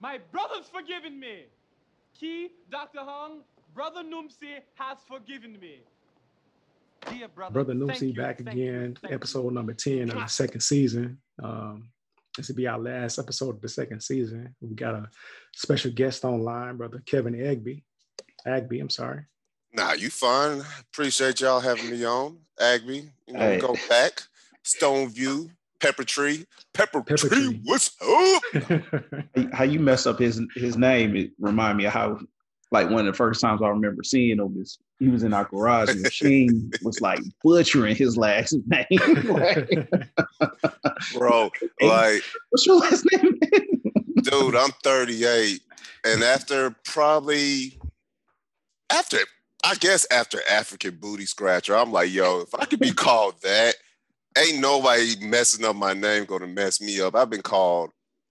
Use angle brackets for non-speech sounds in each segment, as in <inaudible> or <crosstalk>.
My brother's forgiven me. Key, Dr. Hung, Brother Numsi has forgiven me. Dear brother, Brother thank you, back thank you, again, thank you. episode number 10 of the second season. Um, this will be our last episode of the second season. We got a special guest online, brother Kevin Agby. Agby, I'm sorry. Nah, you fine. Appreciate y'all having me on. Agby, you know, Hey. go back. Stoneview, Pepper Tree. Pepper, Pepper Tree, Tree. what's up? <laughs> how you mess up his his name it remind me of how like one of the first times I remember seeing him is he was in our garage and Sheen was like butchering his last name. <laughs> Like, <laughs> Bro, like, What's your last name? dude, I'm 38. And after probably after I guess after African booty scratcher, I'm like, yo, if I could be called that, ain't nobody messing up my name gonna mess me up. I've been called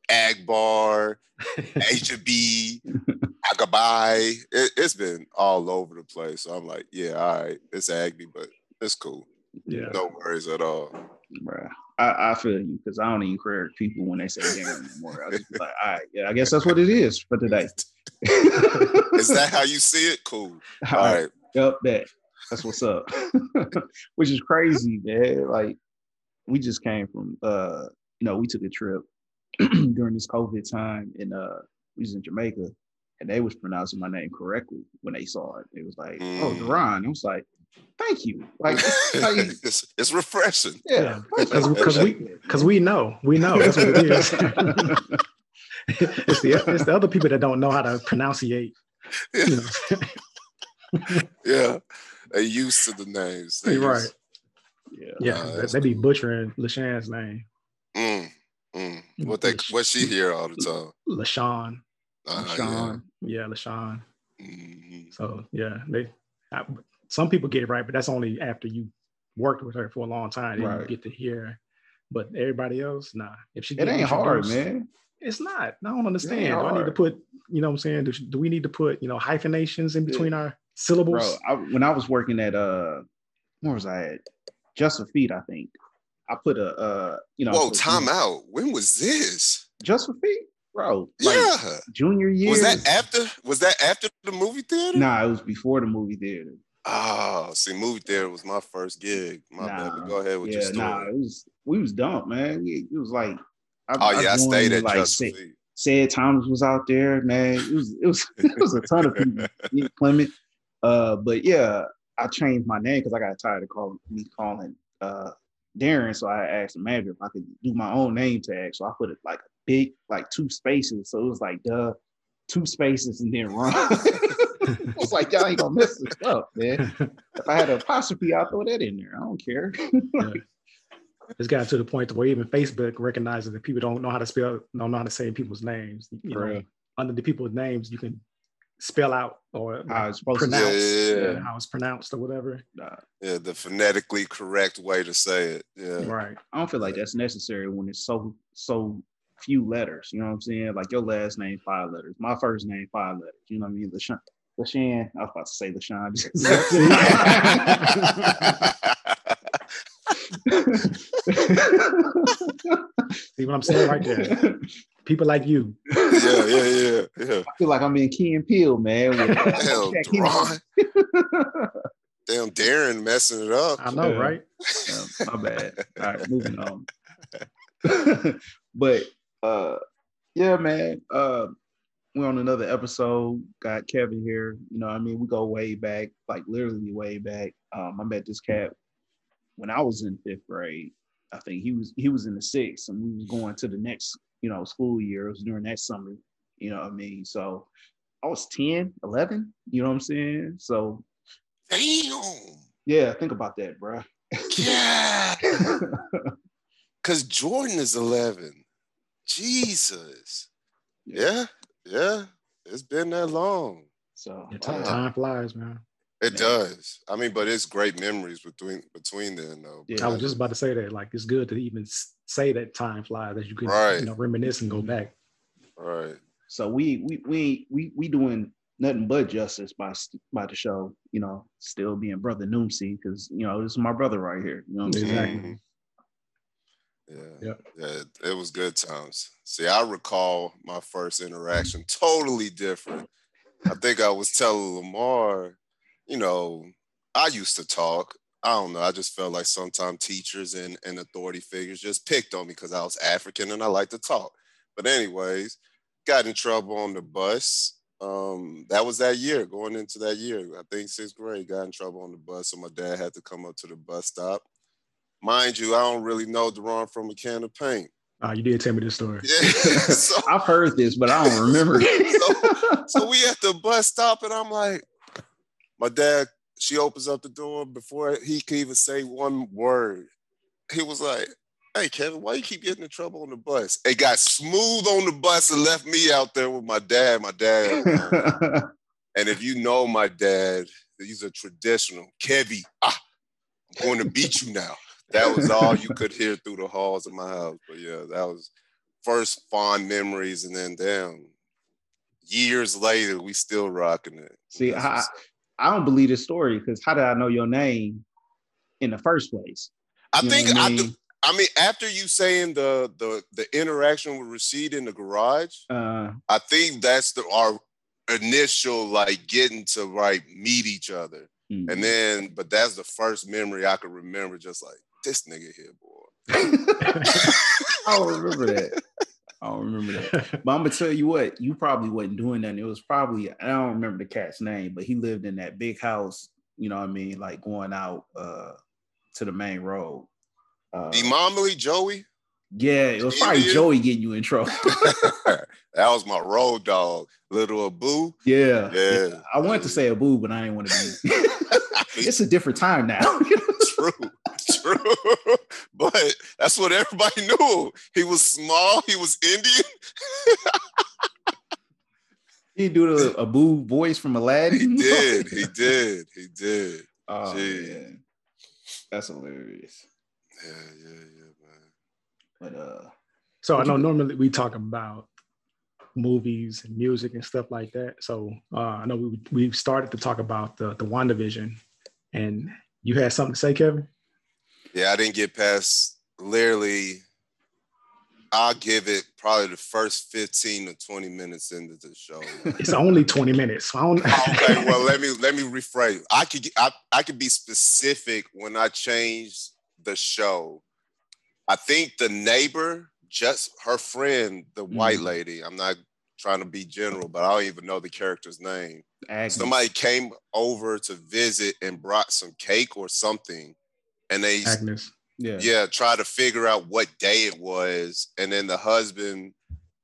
Agbar, HB, <laughs> Agabai. It, it's been all over the place. So I'm like, yeah, all right, it's Agby, but it's cool. yeah. No worries at all. Bruh, I, I feel you because I don't even correct people when they say Darren anymore. I just like, all right, yeah, I guess that's what it is for today. <laughs> <laughs> Is that how you see it? Cool. all All right? right. Yep, that. That's what's up. Which is crazy, man. Like we just came from uh, you know, we took a trip <clears throat> during this COVID time and uh we was in Jamaica and they was pronouncing my name correctly when they saw it. It was like, oh Mm. Duran. I was like, thank you. Like how <laughs> it's, it's refreshing. yeah. Because because we because we know we know that's what it is. <laughs> it's the it's the other people that don't know how to pronunciate. You know. <laughs> Yeah. They used to the names. They You're right. Used- yeah. Yeah, Uh, they- be cool. butchering LaShan's name. Mm, mm. What they what she hear all the time. LaShawn. Uh, Sean. Yeah, LaShawn. yeah. Mhm. So yeah, they I, some people get it right, but that's only after you worked with her for a long time. Then you get to hear. But everybody else, nah. If she It ain't hard, man. It's not. I don't understand. Do I need to put, you know what I'm saying? Do, do we need to put, you know, hyphenations in between our syllables? Bro, I, when I was working at uh where was I at? Just for Feet, I think. I put a uh, you know, Whoa, for- time out. When was this? Just for Feet, bro. Like yeah. junior year. Was that after was that after the movie theater? Nah, it was before the movie theater. Oh, see, movie theater was my first gig. My bad. But Nah, go ahead with yeah, your story. nah, it was we was dumb, man. We- It was like I, oh yeah, I stayed at like Just said, Feet. said Thomas was out there, man. It was it was <laughs> it was a ton of people. <laughs> Clement. Uh, but yeah, I changed my name because I got tired of calling me calling uh Darren. So I asked the manager if I could do my own name tag. So I put it like a big, like two spaces. So it was like duh, two spaces and then run. <laughs> I was like, y'all ain't gonna mess this up, man. If I had an apostrophe, I'll throw that in there. I don't care. <laughs> It's gotten to the point where even Facebook recognizes that people don't know how to spell, don't know how to say people's names. You know, under the people's names, you can spell out or How it's supposed pronounce Yeah, yeah, uh, yeah. how it's pronounced or whatever. to. Yeah, the phonetically correct way to say it. Yeah. Right. I don't feel like that's necessary when it's so so few letters. You know what I'm saying? Like your last name five letters, my first name five letters. You know what I mean? Lashawn. Lashan. I was about to say Lashawn. <laughs> <laughs> <laughs> <laughs> See what I'm saying right there? People like you. yeah, yeah, yeah, yeah. I feel like I'm in Key and Peele, man. with- Damn, Jack Damn, Darren messing it up. I know, Yeah. right? Yeah, <laughs> my bad. All right, moving on. <laughs> but uh yeah, man. Uh we're on another episode. Got Kevin here. You know, what I mean, we go way back, like literally way back. Um, I met this cat when I was in fifth grade. I think he was he was in the sixth, and we was going to the next, you know, school year. It was during that summer, you know what I mean? So I was 10, 11, you know what I'm saying? So Damn. yeah, think about that, bro. Yeah. <laughs> Because Jordan is 11. Jesus. Yeah, yeah. It's been that long. so Yeah, time, wow. time flies, man. It Man. does. I mean, but it's great memories between between then though. Yeah. I was just about to say that. Like, it's good to even say that time flies, that you can, Right. you know, reminisce and go back. Right. So we we we we we doing nothing but justice by by the show. You know, still being brother Noomsy because you know this is my brother right here. You know what I'm saying? Exactly. Mhm. Yeah. Yep. Yeah. It was good times. See, I recall my first interaction totally different. I think I was telling Lamar, you know, I used to talk. I don't know. I just felt like sometimes teachers and, and authority figures just picked on me because I was African and I like to talk. But anyways, got in trouble on the bus. Um, that was that year, going into that year. I think sixth grade, got in trouble on the bus. So my dad had to come up to the bus stop. Mind you, I don't really know Deron from a can of paint. Uh, you did tell me this story. Yeah. <laughs> so, I've heard this, but I don't remember. <laughs> so we at the bus stop, and I'm like, my dad, she opens up the door before he could even say one word. He was like, Hey Kevin, why you keep getting in trouble on the bus? It got smooth on the bus and left me out there with my dad. My dad. <laughs> and if you know my dad, he's a traditional Kevy. Ah, I'm going to beat you now. That was all you could hear through the halls of my house. But yeah, that was first fond memories, and then damn, years later, we still rocking it. See, I, I don't believe this story because how did I know your name in the first place? I You think I, mean? do, I mean, after you saying the the the interaction with Rashid in the garage, Uh, I think that's the our initial like getting to like meet each other. mm. And then, but that's the first memory I could remember, just like this nigga here, boy. <laughs> I don't remember that. I don't remember that. But I'm gonna tell you what, you probably wasn't doing that. It was probably I don't remember the cat's name, but he lived in that big house. You know what I mean? Like going out uh to the main road. Uh, Imamali Joey, yeah, it was probably Indian? Joey getting you in trouble. <laughs> <laughs> that was my road dog, little Abu. yeah, Yeah. I wanted to say Abu, but I didn't want to be. <laughs> it's a different time now. true, true. <laughs> but that's what everybody knew. He was small. He was Indian. <laughs> he do the Abu voice from Aladdin. He <laughs> did. He did. He did. Oh Jeez. man, that's hilarious. Yeah, yeah, yeah, man. But uh, So I know you- normally we talk about movies and music and stuff like that. So uh, I know we we started to talk about the the WandaVision, and you had something to say, Kevin. Yeah, I didn't get past literally. I'll give it probably the first 15 to 20 minutes into the show. It's only twenty minutes. So okay, well let <laughs> me let me rephrase. I could I, I could be specific when I changed the show. I think the neighbor, just her friend, the white Mhm. lady. I'm not trying to be general, but I don't even know the character's name. Agnes. Somebody came over to visit and brought some cake or something, and they Agnes. yeah, yeah try to figure out what day it was and then the husband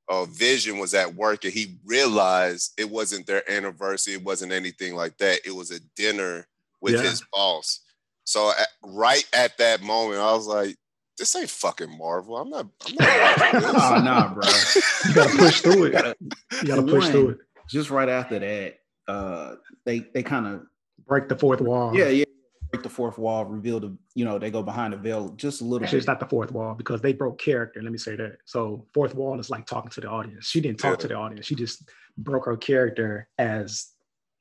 uh, vision was at work and he realized it wasn't their anniversary it wasn't anything like that it was a dinner with Yeah. his boss so at, right at that moment i was like this ain't fucking marvel i'm not i'm not this. oh nah, bro. <laughs> You gotta push through it. Gotta- You gotta push through it. just right after that, uh, they they kind of Break the fourth wall. yeah yeah break the fourth wall, reveal the you know they go behind the veil just a little Actually, bit. it's not the fourth wall because they broke character. Let me say that. So fourth wall is like talking to the audience. She didn't talk Yeah. to the audience. She just broke her character as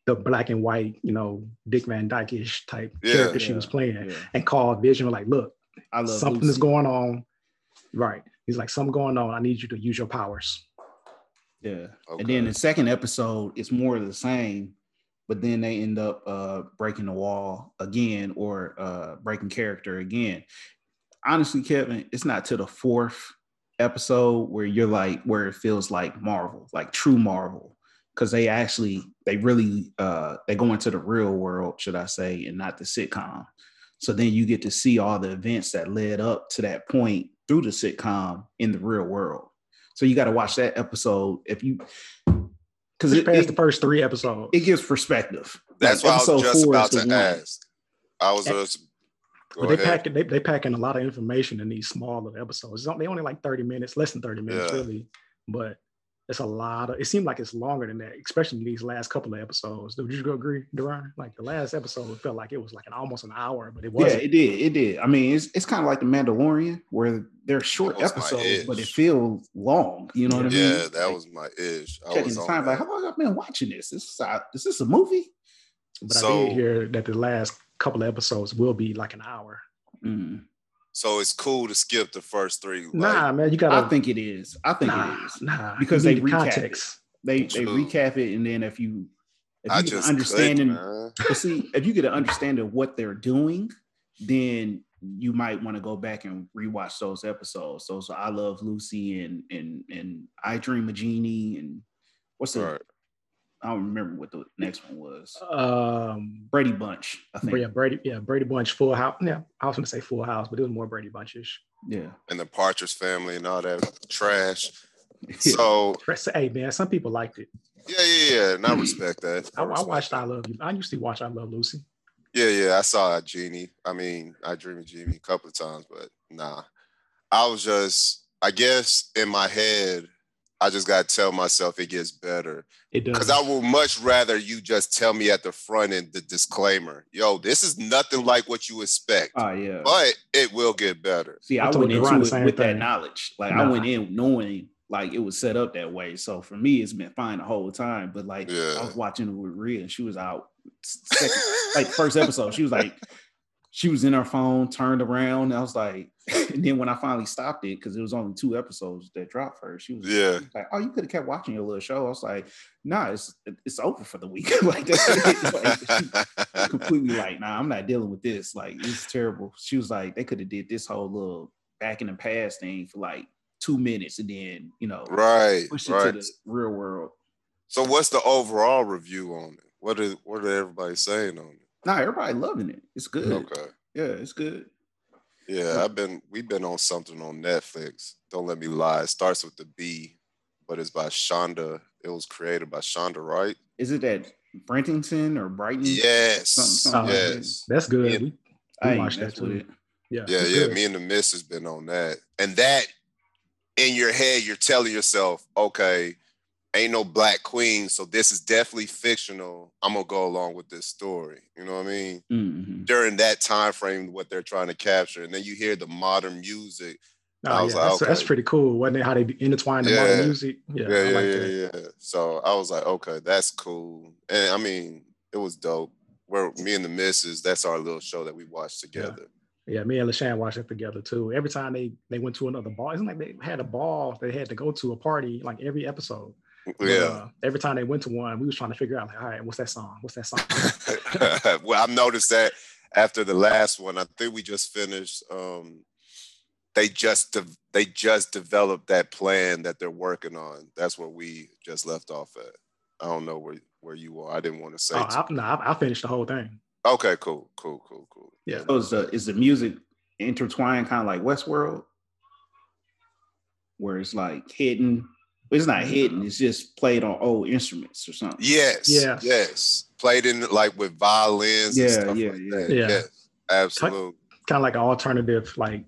the black and white, you know, Dick Van Dyke-ish type Yeah. character she was playing, Yeah. and called Vision like, "Look, I love something Lucy. is going on." Right. He's like, "Something going on. I need you to use your powers." Yeah. Okay. And then the second episode, it's more of the same, but then they end up uh breaking the wall again or uh breaking character again. Honestly, Kevin, it's not to the fourth episode where you're like where it feels like Marvel, like true Marvel. Cause they actually they really uh they go into the real world, should I say, and not the sitcom. So then you get to see all the events that led up to that point through the sitcom in the real world. So you got to watch that episode if you because Push it, past it, the first three episodes. it gives perspective. that's Like, what i was just four about the to one. ask i was just but they ahead. pack they they pack in a lot of information in these smaller episodes. It's only, they only like 30 minutes, less than 30 minutes, Yeah. really. But it's a lot of it seemed like it's longer than that, especially these last couple of episodes. Would you agree, Duran? Like the last episode felt like it was like an almost an hour, but it wasn't. it did. It did. I mean, it's it's kind of like the Mandalorian, where they're short That was my episodes, but it feels long. You know what I mean? yeah that Like, was my ish I checking was the on time. Like, how long I've been watching this? This is, uh, is this a movie? but I did hear that the last couple of episodes will be like an hour. Mm. So it's cool to skip the first three. Like, Nah, man, you gotta. I think it is. I think nah, it is. nah, Because they the recap it. context. They they True. recap it, and then if you if I you get just an understanding, understanding. <laughs> but see, if you get an understanding of what they're doing, then you might want to go back and rewatch those episodes. So, so I love Lucy and and and I Dream of Jeannie and what's the Right. I don't remember what the next one was. Um, Brady Bunch, I think. yeah, Brady, yeah, Brady Bunch, Full House. Yeah, I was gonna say Full House, but it was more Brady Bunches. Yeah. And the Partridge family and all that trash. <laughs> So Hey man, some people liked it. yeah, yeah, yeah. And I respect that. I, I respect watched that. I Love You. I used to watch I Love Lucy. Yeah, yeah. I saw Jeannie. I mean, I dream of Jeannie a couple of times, but nah. I was just, I guess in my head, I just gotta tell myself it gets better. It does. Because I will much rather you just tell me at the front end the disclaimer. Yo, this is nothing like what you expect. oh yeah. but it will get better. See, I I, went into it same with that knowledge. Like I went in knowing like it was set up that way. So for me, it's been fine the whole time. But like Yeah. I was watching it with Rhea, and she was out second, like first episode. She was like, <laughs> she was in her phone, turned around. I was like, <laughs> and then when I finally stopped it, because it was only two episodes that dropped first, she was Yeah. like, "Oh, you could have kept watching your little show." I was like, "Nah, it's it's over for the week." <laughs> like. <laughs> Like, completely like, nah, I'm not dealing with this. Like, it's terrible. She was like, they could have did this whole little back in the past thing for like two minutes and then, you know, right, push it right. to the real world. So what's the overall review on it? What is what are everybody saying on it? Nah, everybody loving it. It's good. Okay. Yeah, it's good. Yeah, I've been we've been on something on Netflix. Don't let me lie. It starts with the B, but it's by Shonda. It was created by Shonda Wright. Is it that Brentington or Brighton? Yes. Something- something like yes. That's good. Yeah. We, I we ain't watched that too. it. Yeah, Yeah, yeah. good. Me and the miss has been on that. And that in your head, you're telling yourself, okay, ain't no black queen, so this is definitely fictional. I'm gonna go along with this story. You know what I mean? Mhm. During that time frame, what they're trying to capture, and then you hear the modern music. I Oh, yeah, like, that's, that's pretty cool, wasn't it? How they intertwine the Yeah. modern music. Yeah, Yeah, I yeah, like yeah, that. yeah. So I was like, okay, that's cool. And I mean, it was dope. Where me and the missus, that's our little show that we watched together. Yeah, me and LaShawn watched it together too. Every time they they went to another ball, it's like they had a ball they had to go to a party like every episode. But, Yeah. uh, every time they went to one, we was trying to figure out like, all right, what's that song? What's that song? <laughs> well, I've noticed that after the last one, I think we just finished. Um, they just de- they just developed that plan that they're working on. That's where we just left off at. I don't know where where you are. I didn't want to say. oh, too- I, no, I, I finished the whole thing. okay, cool, cool, cool, cool. Yeah. So is the is the music intertwined kind of like Westworld, where it's like hidden? But it's not hidden. It's just played on old instruments or something. Yes, Yes. yes. Played in like with violins. Yeah, and stuff yeah, like yeah. That. Yeah. Yes, absolutely. Kind of like an alternative, like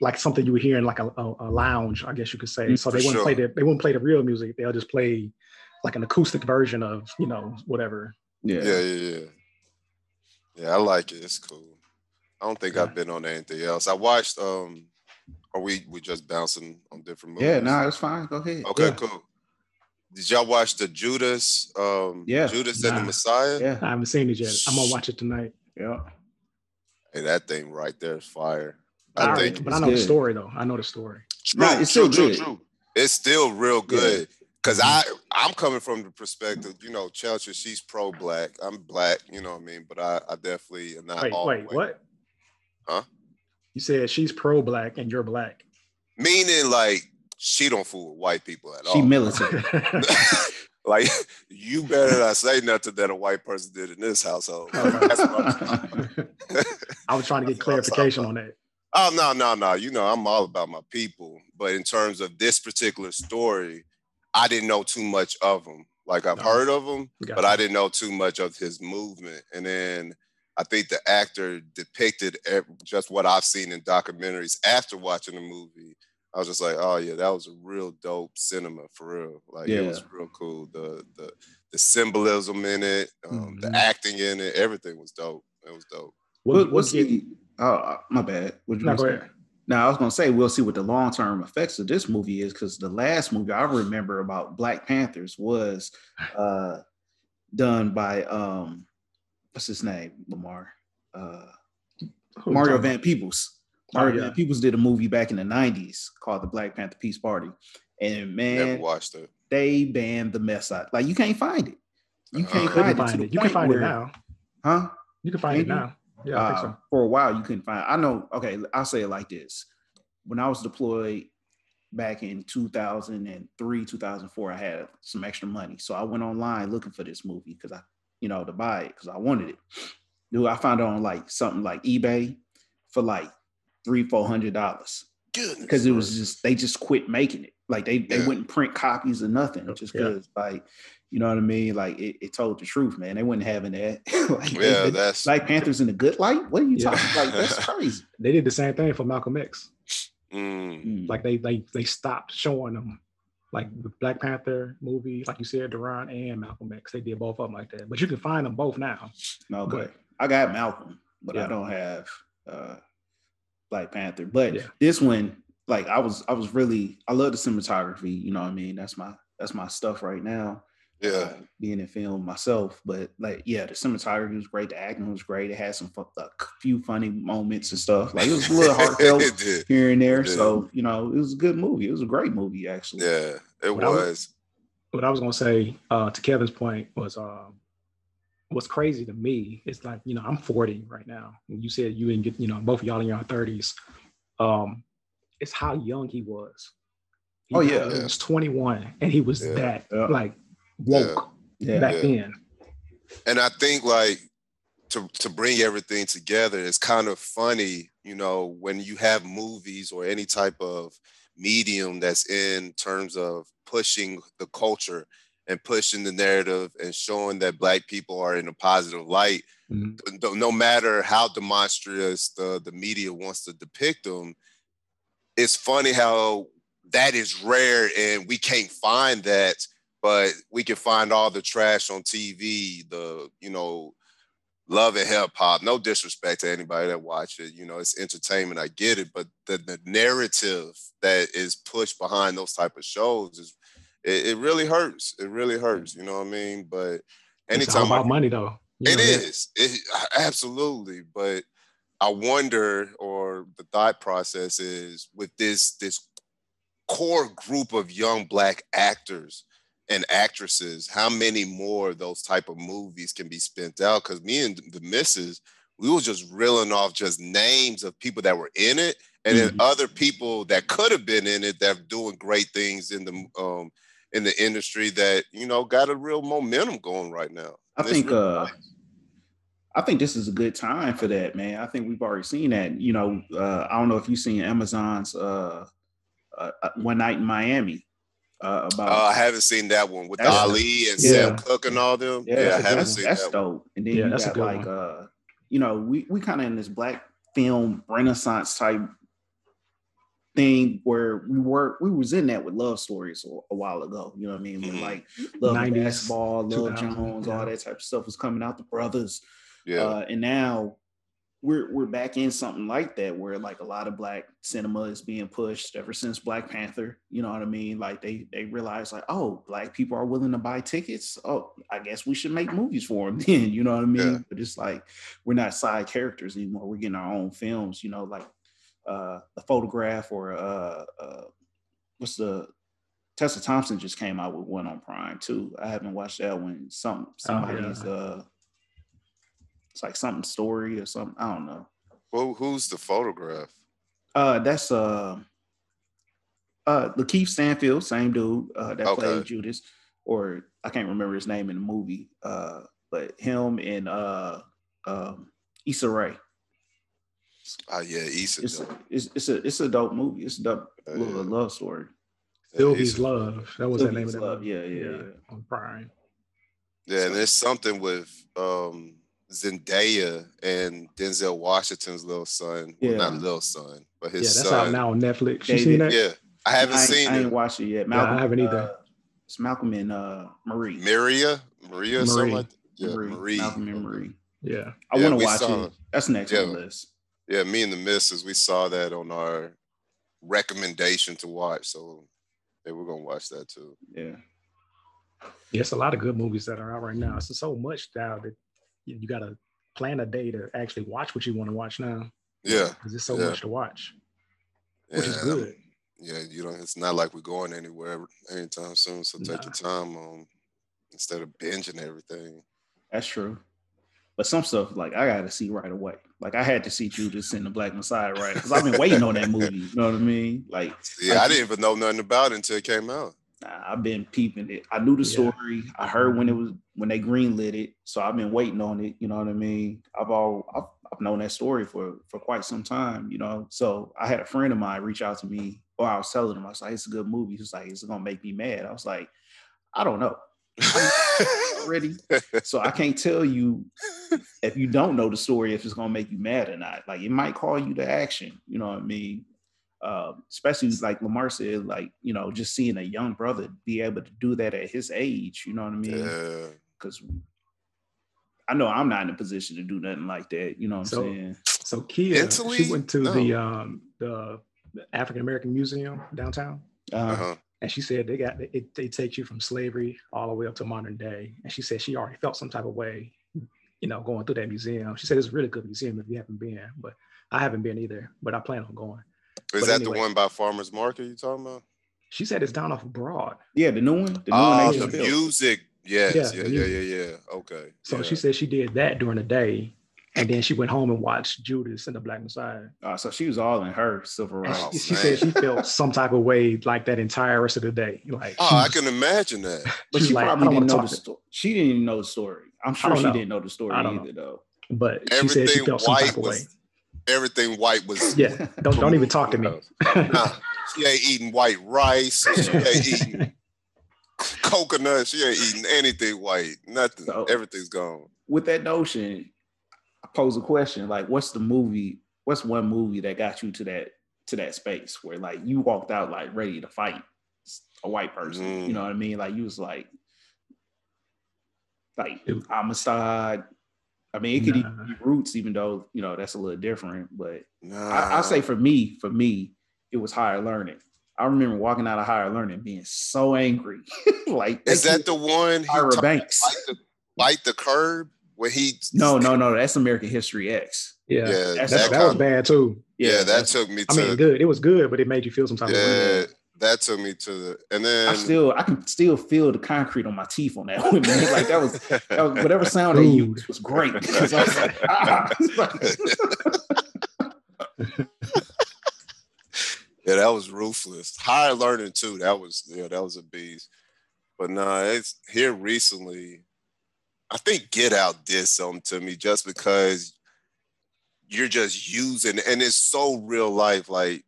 like something you would hear in like a, a, a lounge, I guess you could say. So For they wouldn't play the they wouldn't play the real music. They'll just play like an acoustic version of you know whatever. Yeah. Yeah, yeah, yeah. Yeah, I like it. It's cool. I don't think Yeah. I've been on anything else. I watched um are we we just bouncing on different movies? Yeah, no, it's fine. Go ahead. Okay, Yeah. cool. Did y'all watch the Judas um Yeah. Judas and the Messiah? Yeah. I haven't seen it yet. I'm gonna watch it tonight. Yeah. Hey, that thing right there is fire. I I already- think but I it's know the story though. I know the story. true, Nah, it's true, still true, good. true. It's still real Yeah. good. Cause I I'm coming from the perspective, you know, Chelsea, she's pro black. I'm black, you know what I mean? But I, I definitely am not Wait, all wait, white. what? Huh? You said she's pro black and you're black. Meaning like she don't fool white people at all. She militant. <laughs> <laughs> like you better not say nothing that a white person did in this household. Okay. That's what I'm- <laughs> I was trying to get That's what I'm talking clarification on that. oh no, no, no. You know, I'm all about my people. But in terms of this particular story, I didn't know too much of him. Like I've No. heard of him, Gotcha. but I didn't know too much of his movement. And then I think the actor depicted just what I've seen in documentaries after watching the movie. I was just like, oh yeah, that was a real dope cinema for real. Like it was real cool. The the the symbolism in it, um, the Mhm. acting in it, everything was dope. It was dope. We'll get, see. Oh, uh, my bad. What you no, gonna go say? ahead. Now I was gonna say we'll see what the long term effects of this movie is because the last movie I remember about Black Panthers was uh done by um what's his name Lamar uh Who we Mario Van Peebles. Oh, Or yeah. Peebles did a movie back in the '90s called the Black Panther Peace Party, and Never man, watched it. they banned the mess out. Like you can't find it. You Uh, can't Couldn't find, it. find it. You can point find it now. huh? You can find Can it you? now. Yeah, I think Uh, so. For a while, you couldn't find. I know. Okay, I'll say it like this: when I was deployed back in 2003, 2004, I had some extra money, so I went online looking for this movie because I, you know, to buy it because I wanted it. Dude, I found it on like something like eBay for like three, four hundred dollars because it was just they just quit making it. Like they they Yeah. wouldn't print copies or nothing just Yeah. because like you know what I mean. Like it, it told the truth, man. They wasn't having that. <laughs> like, yeah, they- <laughs> that's Black Panthers in the good light? What are you Yeah. talking? Like that's <laughs> crazy. They did the same thing for Malcolm X. mm, Mm. Like they they they stopped showing them. Like the Black Panther movie, like you said, Duran and Malcolm X, they did both of them like that. But you can find them both now. okay, but- I got Malcolm, but I don't have uh Black Panther. But Yeah. this one, like I was, I was really, I love the cinematography. You know what I mean? That's my that's my stuff right now. Yeah. uh, being in film myself. But like, yeah, the cinematography was great. The acting was great. It had some fu- a few funny moments and stuff. Like it was a little <laughs> heartfelt here and there. So you know, it was a good movie. It was a great movie, actually. Yeah, it When I was- was. What I was gonna say uh, to Kevin's point was, um, what's crazy to me is like, you know, I'm 40 right now. And you said you didn't get, you know, both of y'all in your 30s. Um, it's how young he was. He Oh, yeah. he was 21, and he was Yeah. that Yeah. like woke Yeah. back Yeah. then. and I think like to to bring everything together it's kind of funny, you know, when you have movies or any type of medium that's in terms of pushing the culture and pushing the narrative and showing that black people are in a positive light Mhm. no- no matter how demonstrous the, the media wants to depict them, it's funny how that is rare and we can't find that, but we can find all the trash on TV, the, you know, love and hip hop. No disrespect to anybody that watch it. You know, it's entertainment. I get it, but the, the narrative that is pushed behind those type of shows is it, it really hurts. It really hurts. You know what I mean? But It's all anytime I about money, though. You it know, that- is. It, absolutely. But I wonder, or the thought process is with this this core group of young black actors and actresses, how many more of those type of movies can be spent out? Because me and the missus, we was just reeling off just names of people that were in it, and then Mhm. other people that could have been in it that are doing great things in the um in the industry that you know got a real momentum going right now. I think really uh nice. I think this is a good time for that, man. I think we've already seen that. You know, uh, I don't know if you've seen Amazon's uh, uh, uh, One Night in Miami uh, about Uh, I haven't seen that one with That's- Ali and yeah. Sam Cooke and all them. Yeah, I that's, haven't that's, seen that's that. One. dope. And then Yeah, you that's a got good like one. uh, you know, we we kind of in this black film renaissance type thing where we were we was in that with love stories a, a while ago. You know what I mean? When Mhm. like Love and 90s, Basketball, Love Jones, yeah. all that type of stuff was coming out. The brothers, Yeah, uh, and now we're we're back in something like that where like a lot of black cinema is being pushed ever since Black Panther. You know what I mean? Like they they realize like oh black people are willing to buy tickets. Oh, I guess we should make movies for them <laughs> then. You know what I mean? Yeah. But it's like we're not side characters anymore. We're getting our own films. You know, like uh, a photograph or uh, uh, what's the Tessa Thompson just came out with one on Prime too. I haven't watched that one. Some somebody's uh it's like something story or something. I don't know. Who, who's the photograph? Uh that's uh uh Lakeith Stanfield, same dude uh that Okay. played Judas, or I can't remember his name in the movie. Uh but him and uh um Issa Rae. Oh yeah, Issa. It's a, it's, it's a it's a dope movie. It's a dope Yeah, little yeah. love story. Yeah, Sylvie's Issa. Love. That was the name of Sylvie's that Love, movie. yeah, yeah, yeah. On Prime. Yeah, and So- there's something with um Zendaya and Denzel Washington's little son. Well, Yeah. not little son, but his Yeah, his that's son. out now on Netflix. You David- seen that? Yeah, I haven't I ain't, seen I ain't it. watched it yet. Yeah, I haven't either. uh, it's Malcolm and uh Marie. Maria, Maria, or something like. Yeah, Marie. Marie. Malcolm and Marie. Yeah. I Yeah, want to watch saw it. it. That's next on the Yeah. list. Yeah, me and the missus, we saw that on our recommendation to watch. So yeah, we're gonna watch that too. Yeah. Yeah, it's a lot of good movies that are out right now. It's so much now that you, you got to plan a day to actually watch what you want to watch now. Yeah, because there's so yeah. much to watch, which is good. Yeah, you know, it's not like we're going anywhere anytime soon. So take Nah. your time on instead of binging everything. That's true. But some stuff like I gotta see right away. Like I had to see Judas in the Black Messiah right because I've been waiting on that movie. You know what I mean? Like Yeah, I didn't even know nothing about it until it came out. I've been peeping it. I knew the Yeah. story. I heard when it was when they greenlit it, so I've been waiting on it. You know what I mean? I've all I've, I've known that story for for quite some time. You know, so I had a friend of mine reach out to me, or I was telling him I was like, "It's a good movie." He was like, "It's gonna make me mad." I was like, "I don't know." <laughs> Already, so I can't tell you if you don't know the story if it's gonna make you mad or not. Like it might call you to action. You know what I mean? Uh, especially like Lamar said, like you know, just seeing a young brother be able to do that at his age. You know what I mean? yeah. Because I know I'm not in a position to do nothing like that. You know what I'm saying? So Kia, Mentally, she went to the um the, the African American Museum downtown, Uh, Uh-huh. and she said they got it. They take you from slavery all the way up to modern day, and she said she already felt some type of way, you know, going through that museum. She said it's a really good museum if you haven't been, but I haven't been either. But I plan on going. Is But that anyway. the one by Farmers Market you talking about? She said it's down off of Broad. yeah, the new one. The new Oh, one the built. music. Yes. Yeah, Yeah, yeah, yeah, yeah, Okay. So yeah. she said she did that during the day, and then she went home and watched Judas and the Black Messiah. Uh, so she was all in her civil rights. she, she said she felt some type of way like that entire rest of the day. Like, Oh, she I can imagine that. <laughs> But She's she probably don't didn't know the story. She didn't even know the story. I'm sure she know. didn't know the story I don't know. either, though. but she said she felt some white type of way. Was everything white was Yeah, don't don't even talk to me. Nah, she ain't eating white rice. She ain't <laughs> eating coconut. She ain't eating anything white. Nothing. So- Everything's gone. With that notion, I pose a question: like, what's the movie? What's one movie that got you to that to that space where like you walked out like ready to fight a white person? Mm. You know what I mean? Like you was like, like It- homicide. I mean, it could even Nah. be roots, even though you know that's a little different. But Nah. I, I say for me, for me, it was higher learning. I remember walking out of higher learning being so angry. <laughs> like is that the one he Tyra talked Banks? bite the, bite the curb when he No, no, no. That's American History X. Yeah, yeah That's- that, that, that was bad too. yeah, that took me I to mean, good. It was good, but it made you feel some type of yeah way. That took me to the and then I still, I can still feel the concrete on my teeth on that <laughs> one. Man. Like that was, that was whatever sound they used was great <laughs> I was like, ah. <laughs> yeah that was ruthless higher learning too that was yeah that was a beast but nah it's here recently I think Get Out did something to me just because you're just using and it's so real life. Like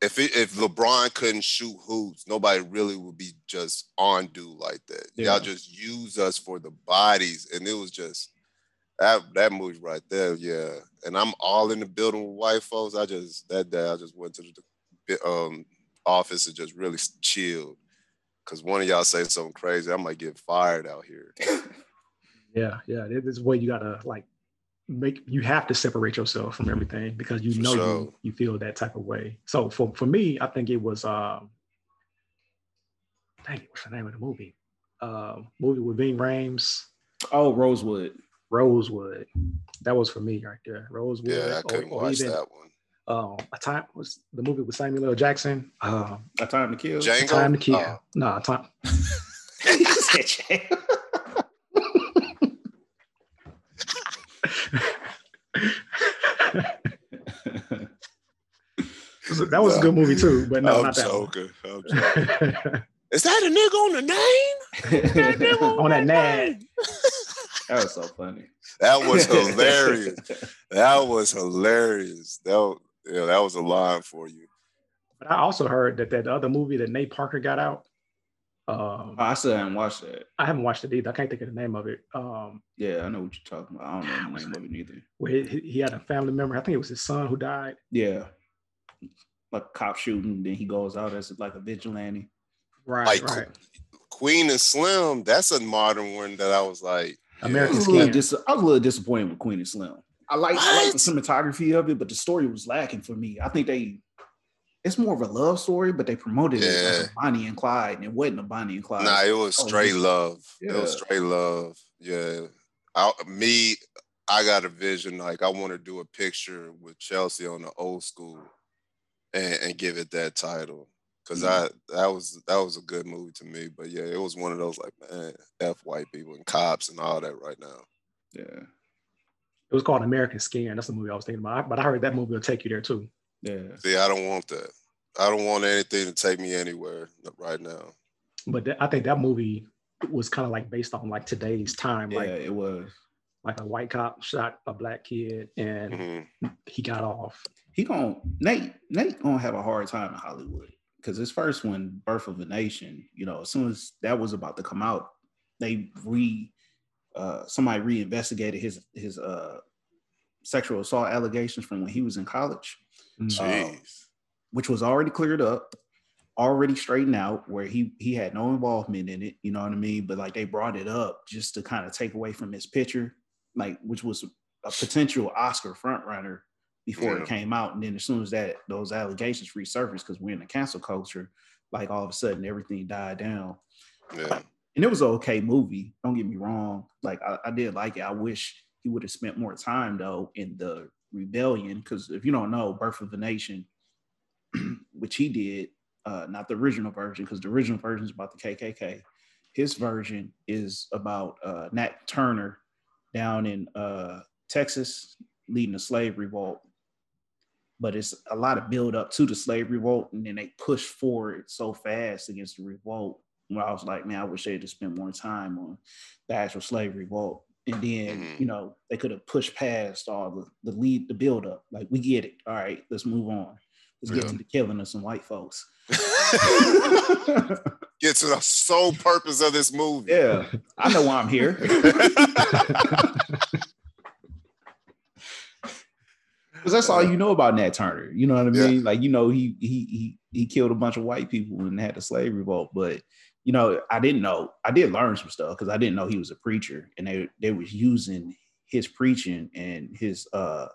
if it, if LeBron couldn't shoot hoops, nobody really would be just on dude like that. Yeah. Y'all just use us for the bodies, and it was just that that movie right there. Yeah, and I'm all in the building with white folks. I just that day I just went to the um office and just really chilled. Cause one of y'all say something crazy, I might get fired out here. <laughs> Yeah, yeah. This is where you gotta like make you have to separate yourself from everything because you know sure. you you feel that type of way. So for for me, I think it was um dang, what's the name of the movie? Uh, movie with Ving Rhames, oh, Rosewood. Rosewood. That was for me right there. Rosewood. Yeah, I or- couldn't or watch even, that one. Um, a time was the movie with Samuel L. Jackson. Um, A Time to Kill. Django. Time to Kill. Oh. No, time. <laughs> <laughs> He that was a good movie too, but no, I'm not that one. joking. I'm joking. Is that a nigga on the name? <laughs> On that name. that was so funny. That was <laughs> hilarious. that was hilarious. That was, yeah, that was a line for you. But I also heard that that other movie that Nate Parker got out. Um, I still haven't watched that. I haven't watched it either. I can't think of the name of it. Um, Yeah, I know what you're talking about. I don't know the name of it either. where he, he had a family member. I think it was his son who died. Yeah. Like a cop shooting, then he goes out as like a vigilante. Right, Like right. Queen and Slim, that's a modern one that I was like, I American was, yeah. a little dis- I was a little disappointed with Queen and Slim. I like I like the cinematography of it, but the story was lacking for me. I think they it's more of a love story, but they promoted it as a Bonnie and Clyde, and it wasn't a Bonnie and Clyde. nah, it was Oh, straight this- love. It was Yeah. straight love. Yeah. I, me, I got a vision like I want to do a picture with Chelsea on the old school and, and give it that title. because I that was that was a good movie to me. But yeah, it was one of those like, man, F white people and cops and all that right now. Yeah. It was called American Skin. That's the movie I was thinking about. But I heard that movie will take you there too. Yeah. See, I don't want that. I don't want anything to take me anywhere right now. But that, I think that movie was kind of like based on like today's time. Yeah, Like it was. like a white cop shot a black kid and Mhm. he got off. He gon' Nate, Nate gonna have a hard time in Hollywood. Cause his first one, Birth of a Nation, you know, as soon as that was about to come out, they re uh somebody reinvestigated his his uh sexual assault allegations from when he was in college. Mm. Jeez. which was already cleared up, already straightened out, where he he had no involvement in it. You know what I mean? But like they brought it up just to kind of take away from his picture, like which was a potential Oscar frontrunner before Yeah. it came out. And then as soon as that those allegations resurfaced, because we're in the cancel culture, like all of a sudden everything died down. Yeah. And it was an okay movie. Don't get me wrong. Like I, I did like it. I wish he would have spent more time though in the rebellion. Because if you don't know, Birth of a Nation, <clears throat> which he did, uh, not the original version, because the original version is about the KKK. His version is about uh, Nat Turner down in uh, Texas leading a slave revolt. But it's a lot of build up to the slave revolt, and then they push forward so fast against the revolt. Where I was like, man, I wish they'd have spent more time on the actual slave revolt. And then, Mhm. you know, they could have pushed past all the, the lead, the build up. Like, we get it. All right, let's move on. Let's get Yeah. to the killing of some white folks. <laughs> Get to the sole purpose of this movie. yeah, I know why I'm here. <laughs> Because that's all you know about Nat Turner. You know what I Yeah. mean? Like, you know, he he he he killed a bunch of white people and had the slave revolt. But you know, I didn't know. I did learn some stuff because I didn't know he was a preacher, and they they was using his preaching and his uh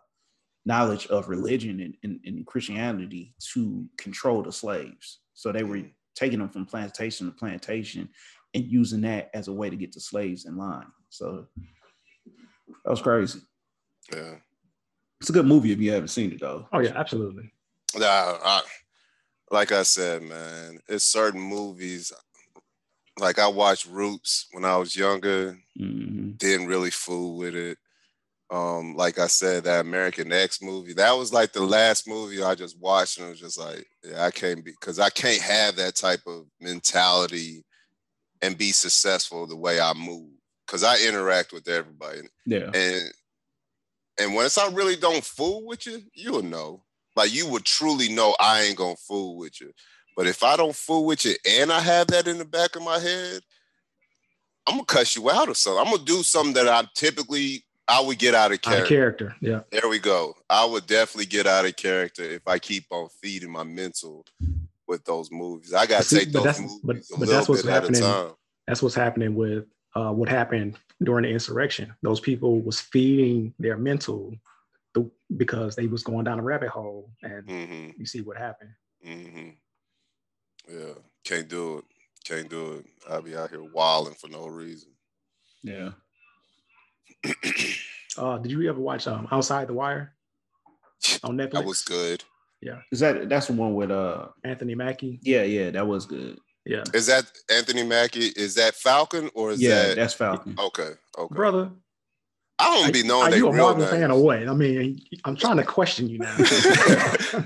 knowledge of religion and, and, and Christianity to control the slaves. So they were taking them from plantation to plantation and using that as a way to get the slaves in line. So that was crazy. Yeah. It's a good movie if you haven't seen it though. Oh yeah, absolutely. Nah, I, like I said, man, it's certain movies. Like I watched Roots when I was younger, Mhm. didn't really fool with it. Um, like I said, that American X movie, that was like the last movie I just watched, and it was just like, yeah, I can't be because I can't have that type of mentality and be successful the way I move. Cause I interact with everybody. Yeah. And and once I really don't fool with you, you'll know. Like you would truly know I ain't gonna fool with you. But if I don't fool with you and I have that in the back of my head, I'm gonna cuss you out or something. I'm gonna do something that I typically I would get out of Out of character. character. Yeah. There we go. I would definitely get out of character if I keep on feeding my mental with those movies. I gotta take those movies but- a but little that's what's bit at a happening. That's what's happening with uh, what happened during the insurrection. Those people was feeding their mental the, because they was going down a rabbit hole, and hmm you see what happened. Mm-hmm. Yeah, can't do it. Can't do it. I'll be out here wilding for no reason. Yeah. <clears throat> Uh, did you ever watch um, Outside the Wire on Netflix? That was good. Yeah. Is that that's the one with uh Anthony Mackie. yeah, yeah, that was good. Yeah, Is that Anthony Mackie? Is that Falcon or is that? yeah, that that's Falcon. okay? Okay. brother. I don't be knowing Are they you a real Marvel names. fan or what? I mean, I'm trying to question you now. <laughs> I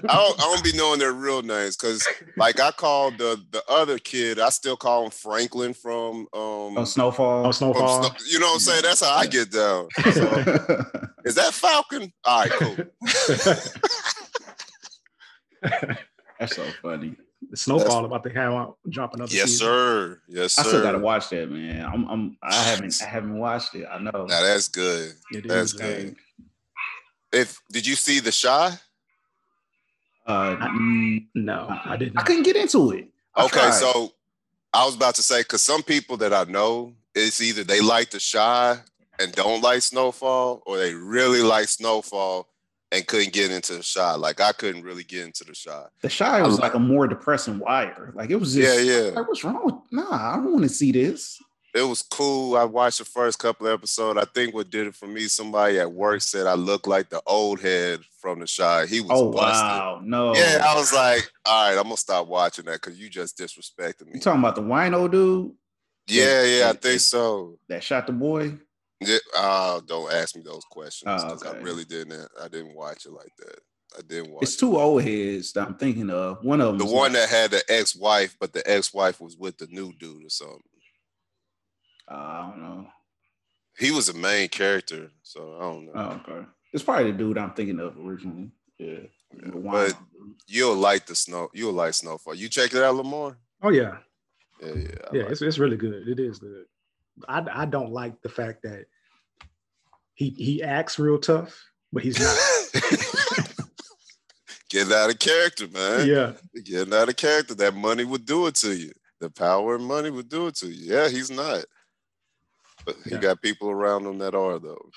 don't, I don't be knowing their real names because, like, I called the the other kid. I still call him Franklin from um. Oh, Snowfall. oh, Snowfall. Snow- you know what I'm saying? That's how I get down. <laughs> So, is that Falcon? All right, cool. <laughs> that's so funny. Snowfall about to have out drop another Yes, season. sir. Yes, sir. I still gotta watch that, man. I'm, I'm I haven't I haven't watched it. I know. Now that's good. It is, That's uh, good. If did you see the Chi? Uh, No, I didn't. I couldn't get into it. I Okay, tried. so I was about to say because some people that I know, it's either they like the Chi and don't like snowfall, or they really like snowfall and couldn't get into the Chi. Like I couldn't really get into the Chi. the Chi was like a more depressing wire. Like it was just Yeah, yeah. like what's wrong with nah, I don't want to see this. it was cool. I watched the first couple of episodes. I think what did it for me, somebody at work said I looked like the old head from the Chi. He was Oh busted. wow, no. Yeah, I was like, all right, I'm gonna stop watching that because you just disrespected me. You talking about the wino dude Yeah, yeah, I think so. that shot the boy? Yeah, uh, don't ask me those questions Oh, because I really didn't. I didn't watch it like that. I didn't watch It's it. two old heads that I'm thinking of. One of them, the one that had the ex-wife, but the ex-wife was with the new dude or something. uh, I don't know. He was a main character, so I don't know. Oh, okay. It's probably the dude I'm thinking of originally. Yeah. Yeah, but you'll like the snow. You'll like Snowfall. You checked it out, Lamar? Oh yeah, Yeah, yeah. I yeah. like It's it's really good. It is good. I I don't like the fact that he he acts real tough, but he's not. <laughs> Getting out of character, man. yeah, Getting out of character. That money would do it to you. The power and money would do it to you. Yeah, he's not. But he Yeah. got people around him that are though.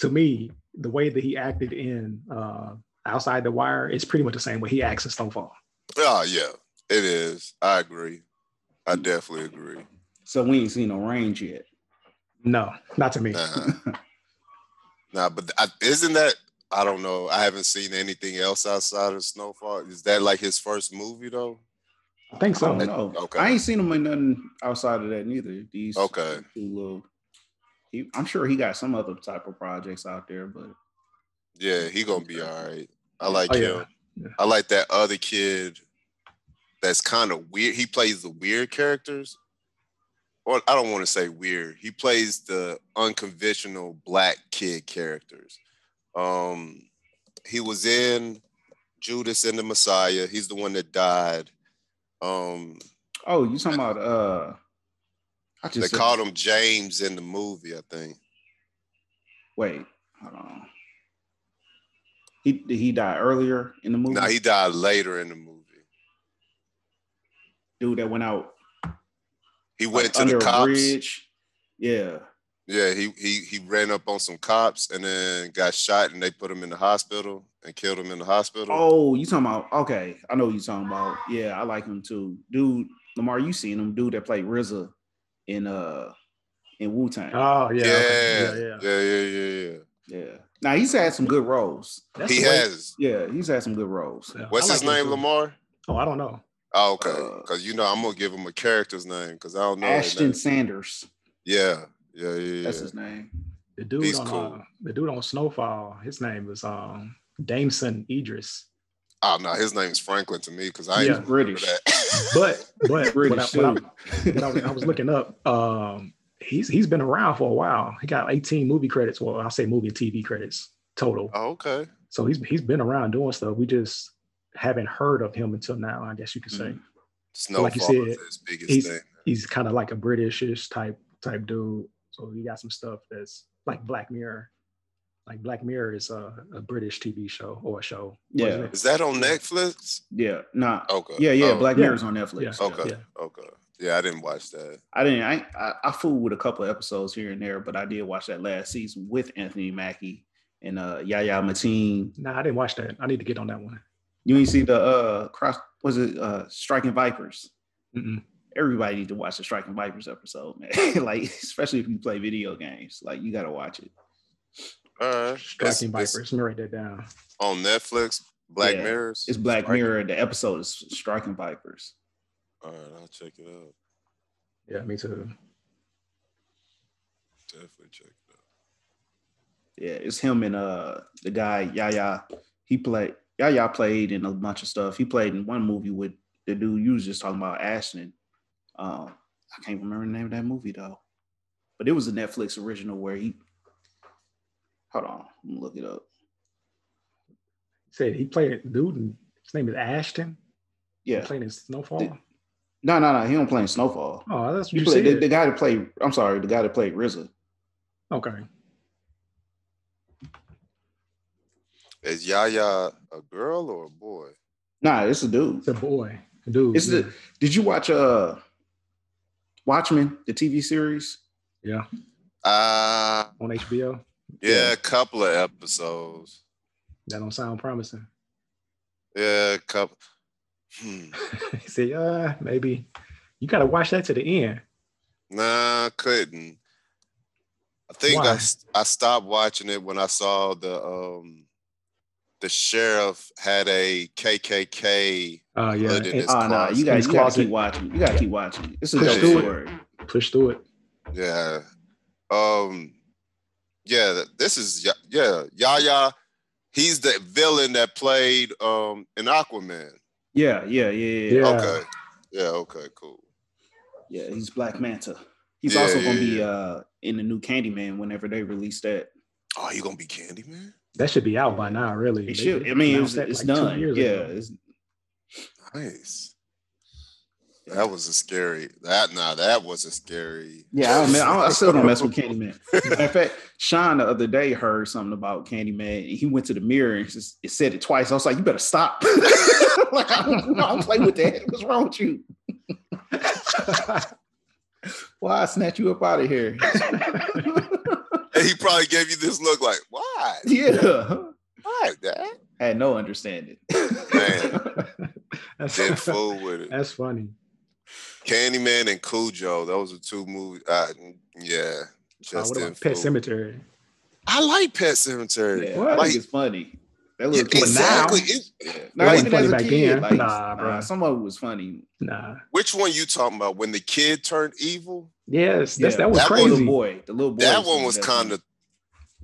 to me, the way that he acted in uh, Outside the Wire is pretty much the same way he acts in Snowfall. Oh yeah, it is. I agree. I definitely agree. So we ain't seen no range yet. No, not to me. Nah, nah but I, isn't that? I don't know. I haven't seen anything else outside of Snowfall. Is that like his first movie though? I think so. don't know. Okay. I ain't seen him in nothing outside of that neither. These Okay. two little. He, I'm sure he got some other type of projects out there, but Yeah, he gonna be all right. I like Oh, him. yeah. Yeah. I like that other kid that's kind of weird. He plays the weird characters. Or I don't want to say weird. He plays the unconventional black kid characters. Um he was in Judas and the Messiah. He's the one that died. Um oh, you talking about uh? I they just called him James in the movie, I think. Wait, hold on. He did he die earlier in the movie? Now he died later in the movie. dude that went out He went to under the a cops. bridge. Yeah. Yeah, he he he ran up on some cops and then got shot, and they put him in the hospital and killed him in the hospital. Oh, you talking about? Okay, I know what you talking about. Yeah, I like him too, dude. Lamar, you seen him, dude that played RZA in uh in Wu Tang. Oh yeah, yeah, okay. yeah, yeah, yeah, yeah, yeah. yeah. Now he's had some good roles. That's He the has. Yeah, he's had some good roles. Yeah, What's I his name, too. Lamar? Oh, I don't know. Oh, okay, Uh, because you know I'm gonna give him a character's name because I don't know. Ashton. Sanders. Yeah, yeah, yeah, yeah. That's his name. The dude He's on cool. uh, the dude on Snowfall, his name was um Damson Idris. Oh no, his name's Franklin to me because I Yeah. ain't British. that. <laughs> But but <laughs> British what I, what too. I, what I was, I was looking up. Um, he's he's been around for a while. He got 18 movie credits. Well, I'll say movie and TV credits total. oh, okay. So he's he's been around doing stuff. We just haven't heard of him until now. I guess you could say Mhm. Snowfall like you said, his biggest he's- thing. he's kind of like a Britishish type type dude. So he got some stuff that's like Black Mirror. Like Black Mirror is a, a British TV show or a show. wasn't Yeah. it? Is that on Netflix? Yeah, nah. Okay. Yeah, yeah. Oh, Black Yeah. Mirror's on Netflix. Yeah. Okay. Yeah. Okay. Yeah, I didn't watch that. I didn't. I, I I fooled with a couple of episodes here and there, but I did watch that last season with Anthony Mackie and uh Yahya Mateen. Nah, I didn't watch that. I need to get on that one. You ain't see the uh cross was it uh Striking Vipers? Mm-mm. Everybody need to watch the Striking Vipers episode, man. <laughs> like especially if you play video games, like you gotta watch it. All right. Striking It's- it's Vipers. Let me write that down. on Netflix. Black Yeah, Mirrors. It's Black Striking- Mirror. The episode is Striking Vipers. All right, I'll check it out. Yeah, me too. Definitely check it out. Yeah, it's him and uh the guy Yahya. He played Yahya played in a bunch of stuff. He played in one movie with the dude you was just talking about, Ashton. Um, I can't remember the name of that movie though. But it was a Netflix original where he hold on, look it up. He said he played a dude and his name is Ashton. He Yeah. played in Snowfall. Did- No, no, no. He don't play in Snowfall. Oh, that's what He you played the, said. the guy that played. I'm sorry, the guy that played RZA. Okay. Is Yahya a girl or a boy? Nah, it's a dude. It's a boy. A dude. It's the. Did you watch uh Watchmen, the TV series? yeah Uh on HBO. yeah, a couple of episodes. That don't sound promising. Yeah, a couple. Hmm. <laughs> he said, uh, maybe you gotta watch that to the end. Nah, I couldn't. I think I Why? s- I stopped watching it when I saw the um the sheriff had a KKK Oh yeah, hood in his Oh no, closet. you got his you got to keep watching. You got to keep watching. It's a Push dope through it. story. push through it. Yeah. Um yeah, this is Ya- yeah, Yahya. He's the villain that played um in Aquaman. Yeah, yeah, yeah, yeah. Yeah. Okay. Yeah, okay, cool. Yeah, he's Black Manta. He's Yeah, also gonna be yeah. uh in the new Candyman whenever they release that. Oh, you gonna be Candyman? That should be out by now, really. It They- should. I mean, it was, it's like done. Yeah, it's, Nice. That was a scary. That nah, that was a scary. yeah. I, don't, I, I still don't mess with <laughs> Candyman. Matter of fact, Sean the other day heard something about Candyman. He went to the mirror and just, it said it twice. I was like, "You better stop! <laughs> like, I don't, I don't play with that. What's wrong with you? <laughs> Why I snatch you up out of here? And he probably gave you this look like, why? yeah, Why, Dad? had no understanding. Man, <laughs> that's, didn't fool with it. that's funny. Candyman and Cujo, those are two movies. Uh, yeah, just what about Pet. Cemetery? I like Pet Cemetery. Yeah? I Like, think it's funny. That little kid- exactly. now- It- Yeah. It No, wasn't even funny as a kid, like, Nah, bro. some of it was funny. Nah. which one you talking about? When the kid turned evil? Yes, that's, Yeah, that was that The little crazy. boy, the little boy. that the one was kind of.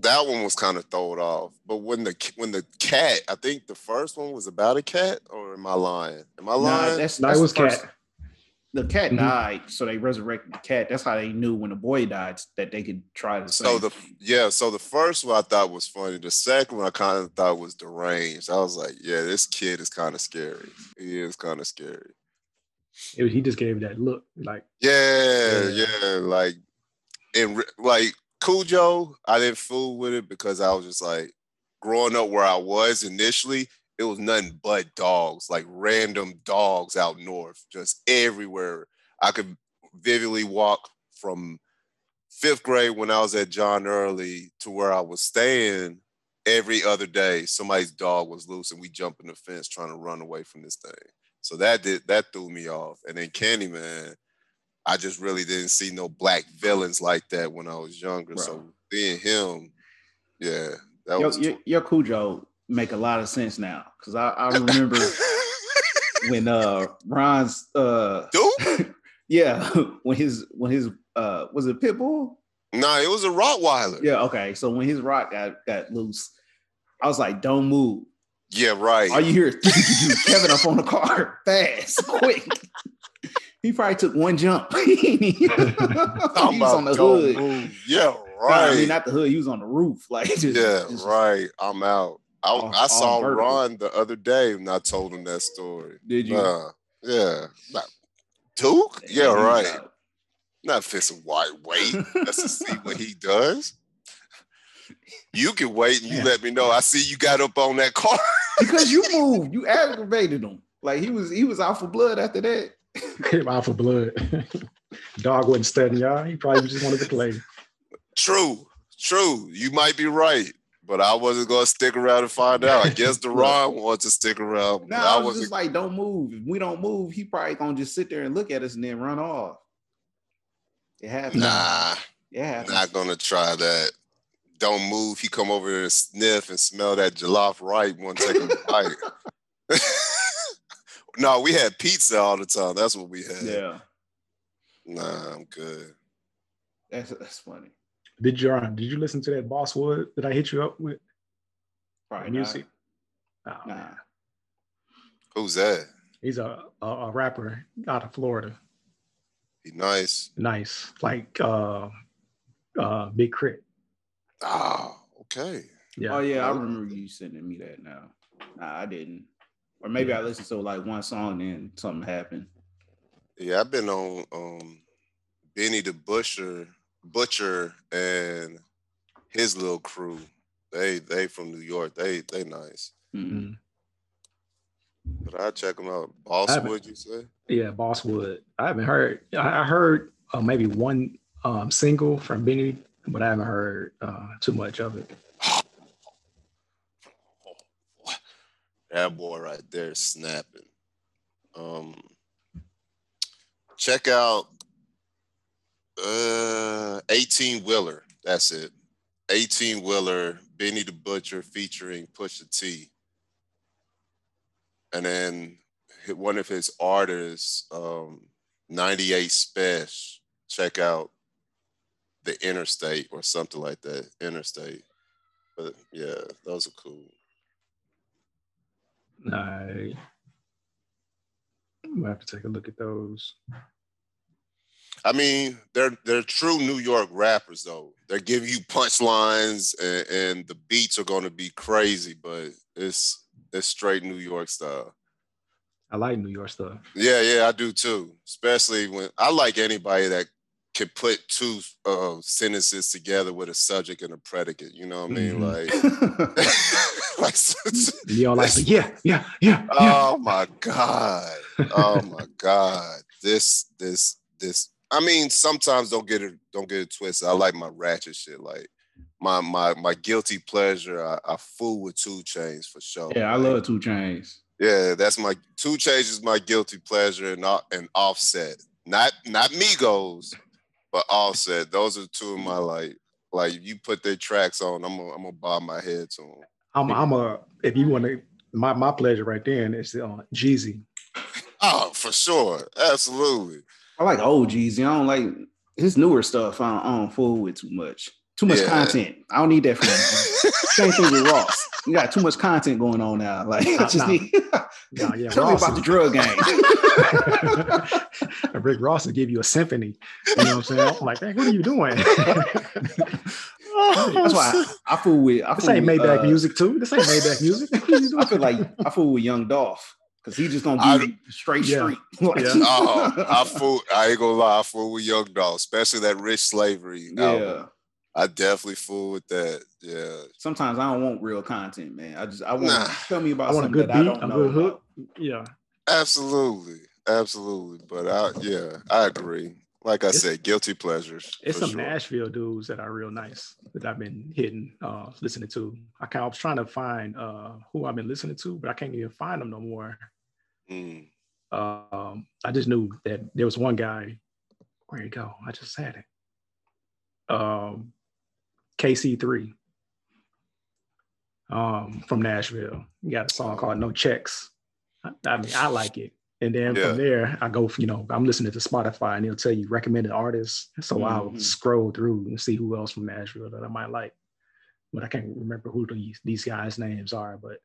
That one was kind of thrown off. But when the when the cat, I think the first one was about a cat, or am I lying? Am I Nah, lying? that's, No, that's it was the first- cat. The cat Mhm. died, so they resurrected the cat. That's how they knew when the boy died that they could try to. same. So the yeah, so the first one I thought was funny. The second one I kind of thought was deranged. I was like, yeah, this kid is kind of scary. He is kind of scary. It was- he just gave that look like Yeah, Yeah. yeah, like and re- like Cujo, I didn't fool with it because I was just like growing up where I was initially. It was nothing but dogs, like random dogs out north, just everywhere. I could vividly walk from fifth grade when I was at John Early to where I was staying every other day. Somebody's dog was loose and we jumped in the fence trying to run away from this thing. So that did that threw me off. And then Candyman, I just really didn't see no black villains like that when I was younger. So being him, yeah, that your, was your, your Cujo make a lot of sense now because I, I remember <laughs> when uh Ron's uh Dude, <laughs> yeah <laughs> when his when his uh was it Pitbull nah, it was a Rottweiler. yeah okay so when his rock got got loose I was like don't move Yeah, right. all you hear is Kevin up on the car fast quick he probably took one jump he was on the hood move. Yeah, right. I mean not the hood he was on the roof like just, yeah, just- right. I'm out. I, All- I saw vertical. Ron the other day and I told him that story. did you Nah, yeah. Nah, Duke? Damn, Yeah, right. out. Not fit some white weight. Just to see what he does. You can wait and you Yeah. let me know. I see you got up on that car. <laughs> because you moved, you aggravated him. Like he was, he was out for blood after that. <laughs> him out for blood. <laughs> Dog wasn't studying y'all. He probably just wanted to play. True, true. You might be right, but I wasn't gonna stick around and find out. I guess <laughs> Deron wants to stick around. No, I I was just like, don't move. If we don't move, he probably gonna just sit there and look at us and then run off. It happens. nah, it happens. not gonna try that. Don't move. He come over there and sniff and smell that jollof right. One take a bite. no, we had pizza all the time. That's what we had. yeah, Nah, I'm good. that's that's funny. Did you uh, did you listen to that Boss Wood that I hit you up with? Probably music. Oh, Nah. man. Who's that? He's a, a a rapper out of Florida. He nice. Nice, like uh, uh, Big Crit. Oh, okay. Yeah. Oh yeah, I remember you sending me that. Now, nah, I didn't. Or maybe I listened to like one song and something happened. Yeah, I've been on um Benny the Butcher, Butcher, and his little crew. They they from New York. They they nice. Mm. Mm. But I check them out. Boss, I haven't- would you say? Yeah, Boss Wood. I haven't heard. I I heard uh, maybe one um, single from Benny, but I haven't heard uh, too much of it. That boy right there snapping. Um, check out Uh, 18 Wheeler. That's it. 18 Wheeler, Benny the Butcher featuring Pusha T. And then one of his artists, um, 98 Special. Check out the Interstate or something like that. Interstate. But yeah, those are cool. I we'll have to take a look at those. I mean, they're they're true New York rappers though. They're giving you punchlines and, and the beats are gonna be crazy, but it's it's straight New York style. I like New York stuff. Yeah, yeah, I do too. Especially when I like anybody that can put two uh, sentences together with a subject and a predicate. You know what I mean? Mhm. Like, <laughs> <laughs> like You all like, yeah, yeah, yeah, yeah. oh my god oh my god this this this i mean sometimes don't get it don't get it twisted i like my ratchet shit like my my my guilty pleasure i, I fool with 2 Chainz for sure yeah, I Like, love 2 Chainz. yeah that's my 2 Chainz is my guilty pleasure and o- and offset not not migos but offset those are two of my like like you put their tracks on i'm gonna, I'm gonna bob my head to them I'm, I'm a. If you want to, my my pleasure right there, and it's uh, Jeezy. oh for sure absolutely I like old Jeezy. I don't like his newer stuff. I don't, I don't fool with too much. Too much Yeah. content. I don't need that from him. Same thing with Ross. You got too much content going on now. <laughs> Like I just nah. need <laughs> Nah, yeah, <laughs> tell me Ross about the is- drug game. Rick Ross will give you a symphony. You know what I'm saying? I'm like, hey, what are you doing? That's why I, I fool with. I this fool ain't with, Maybach uh, music too. This ain't Maybach music. What are you doing? I feel like I fool with Young Dolph because he just gonna I- give you straight Yeah. street. <laughs> Yeah. Oh, I fool. I ain't gonna lie. I fool with Young Dolph, especially that Rich Slavery yeah. album. I definitely fool with that. Yeah. Sometimes I don't want real content, man. I just I want Nah. tell me about I want a something good that I beat, don't a know. good hook. Yeah, Absolutely. Absolutely. But I yeah, I agree. Like I It's- said, guilty pleasures. it's some sure. Nashville dudes that are real nice that I've been hitting, uh, listening to. I kind of was trying to find uh who I've been listening to, but I can't even find them no more. Mm. Um, I just knew that there was one guy. Where you go? I just had it. Um, KC3. Um, from Nashville. He got a song called No Checks. I, I mean, I like it. And then Yeah. from there, I go, you know, I'm listening to Spotify and it'll tell you recommended artists. So I'll Mhm. scroll through and see who else from Nashville that I might like. But I can't remember who these, these guys' names are. But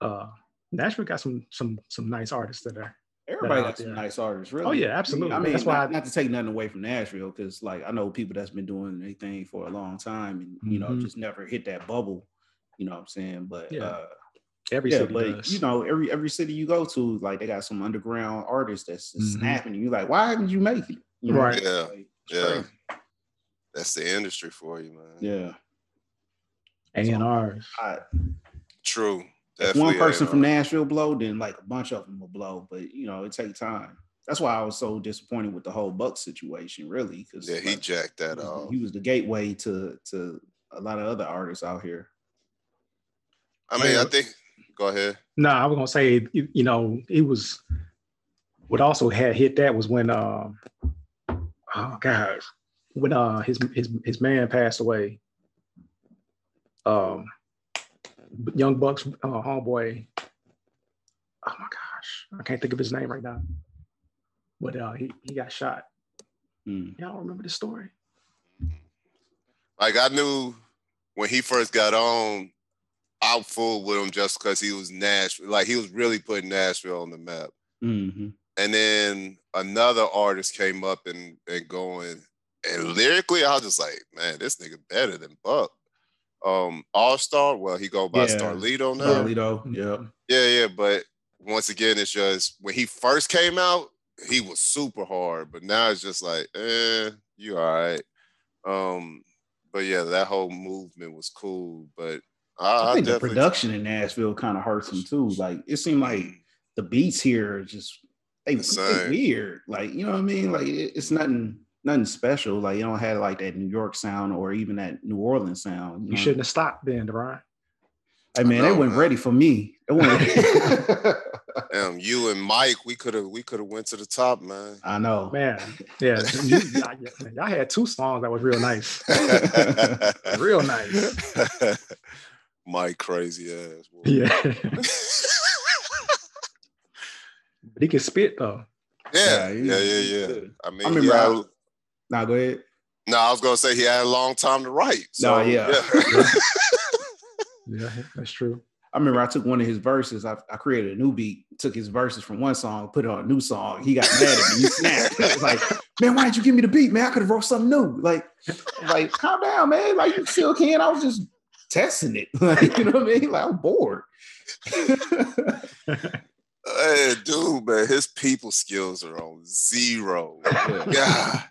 uh Nashville got some some some nice artists that are Everybody out got some there. nice artists, really. Oh, yeah, absolutely. I mean, That's why not, I- not to take nothing away from Nashville, because like I know people that's been doing anything for a long time, and you know, Mhm. just never hit that bubble. You know what I'm saying? But Yeah, uh, every yeah, city but does. you know, every every city you go to, like they got some underground artists that's Mhm. snapping. You're like, why haven't you make it? You know? Right. Yeah, Like, yeah. crazy. That's the industry for you, man. Yeah. A and R's. I, True. If one person from Nashville blow, then like a bunch of them will blow. But you know, it takes time. That's why I was so disappointed with the whole Buck situation, really, because Yeah, he jacked that he, was off. he was the gateway to to a lot of other artists out here. I mean, I think go ahead. No, I was gonna say, you, you know, it was what also had hit that was when um oh gosh, when uh his his his man passed away. Um Young Bucks uh, homeboy. Oh my gosh, I can't think of his name right now. But uh he, he got shot. Hmm. Y'all remember the story? Like I knew when he first got on, I fooled with him just because he was Nashville. Like he was really putting Nashville on the map. Mm-hmm. And then another artist came up and and going, and lyrically, I was just like, man, this nigga better than Buck. Um, All Star, well, he go by Yeah. Starlito now. Starlito, yeah. Yeah, yeah, but once again, it's just when he first came out, he was super hard, but now it's just like, eh, you all right. Um, but yeah, that whole movement was cool. But I, I I think the production in Nashville kind of hurts him too. Like it seemed like the beats here are just they, The they weird. Like you know what I mean? Like it- it's nothing nothing special. Like you don't have like that New York sound or even that New Orleans sound. You shouldn't have stopped then, Brian. Hey man, know, they weren't man. ready for me. They weren't- <laughs> <laughs> Damn, you and Mike, we could have we could have went to the top, man. I know. Man, yeah, you, y'all, y'all had two songs that was real nice, <laughs> real nice. Mike crazy ass. boy. Yeah, but he can spit though. Yeah, he- yeah, yeah, yeah. I mean, I remember he had- I- Nah, go ahead. no, I was gonna say he had a long time to write. So, No, yeah. <laughs> Yeah, that's true. I remember I took one of his verses. I, I created a new beat, took his verses from one song, put it on a new song. He got mad at me. He snapped. It was like, man, why didn't you give me the beat, man? I could have wrote something new. Like, like, calm down, man. Like, you still can. I was just testing it. <laughs> Like, you know what I mean? Like, I'm bored. <laughs> Hey, dude, man, his people skills are on zero. Yeah. Yeah.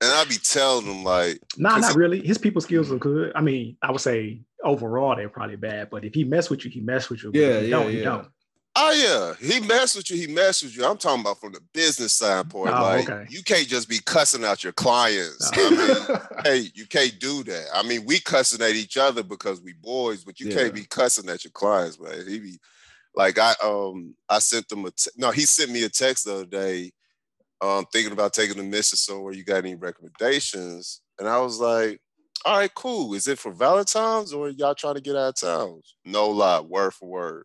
And I be telling him like, Nah, 'Cause not he- really. His people skills are good. I mean, I would say overall they're probably bad, but if he mess with you, he mess with you. Yeah, yeah, don't, he yeah. don't. oh yeah, he messed with you, he messed with you. I'm talking about from the business standpoint. Oh, like okay. you can't just be cussing out your clients. No. I mean, <laughs> hey, you can't do that. I mean, we cussing at each other because we boys, but you Yeah. can't be cussing at your clients, man. He be like, I um, I sent them a te- no, he sent me a text the other day, um, thinking about taking the missus somewhere. You got any recommendations? And I was like, all right, cool. Is it for Valentine's or y'all trying to get out of town? No lie, word for word.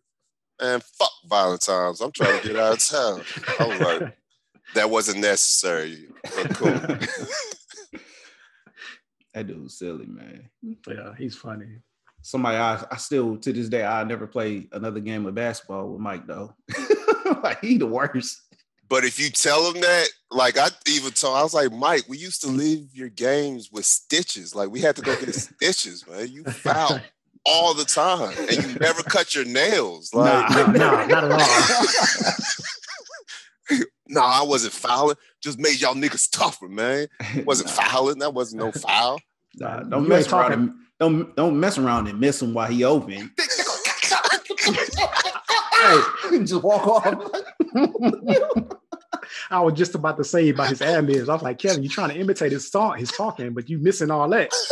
And fuck Valentine's. I'm trying to get out of town. I was like, <laughs> that wasn't necessary, but cool. <laughs> that dude's silly, man. yeah, he's funny. Somebody I, I still to this day I never play another game of basketball with Mike though. <laughs> like he the worst. But if you tell him that, like I even told, I was like, Mike, we used to leave your games with stitches. Like we had to go get <laughs> stitches, man. You foul all the time, and you never cut your nails. Like, Nah, nah, not at all. <laughs> nah, I wasn't fouling. Just made y'all niggas tougher, man. Wasn't Nah. fouling. That wasn't no foul. <laughs> Nah, don't ain't mess around. And, don't don't mess around and miss him while he open. just walk off. I was just about to say about his ad libs. I was like, Kevin, you're trying to imitate his song, his talking, but you missing all that. <laughs>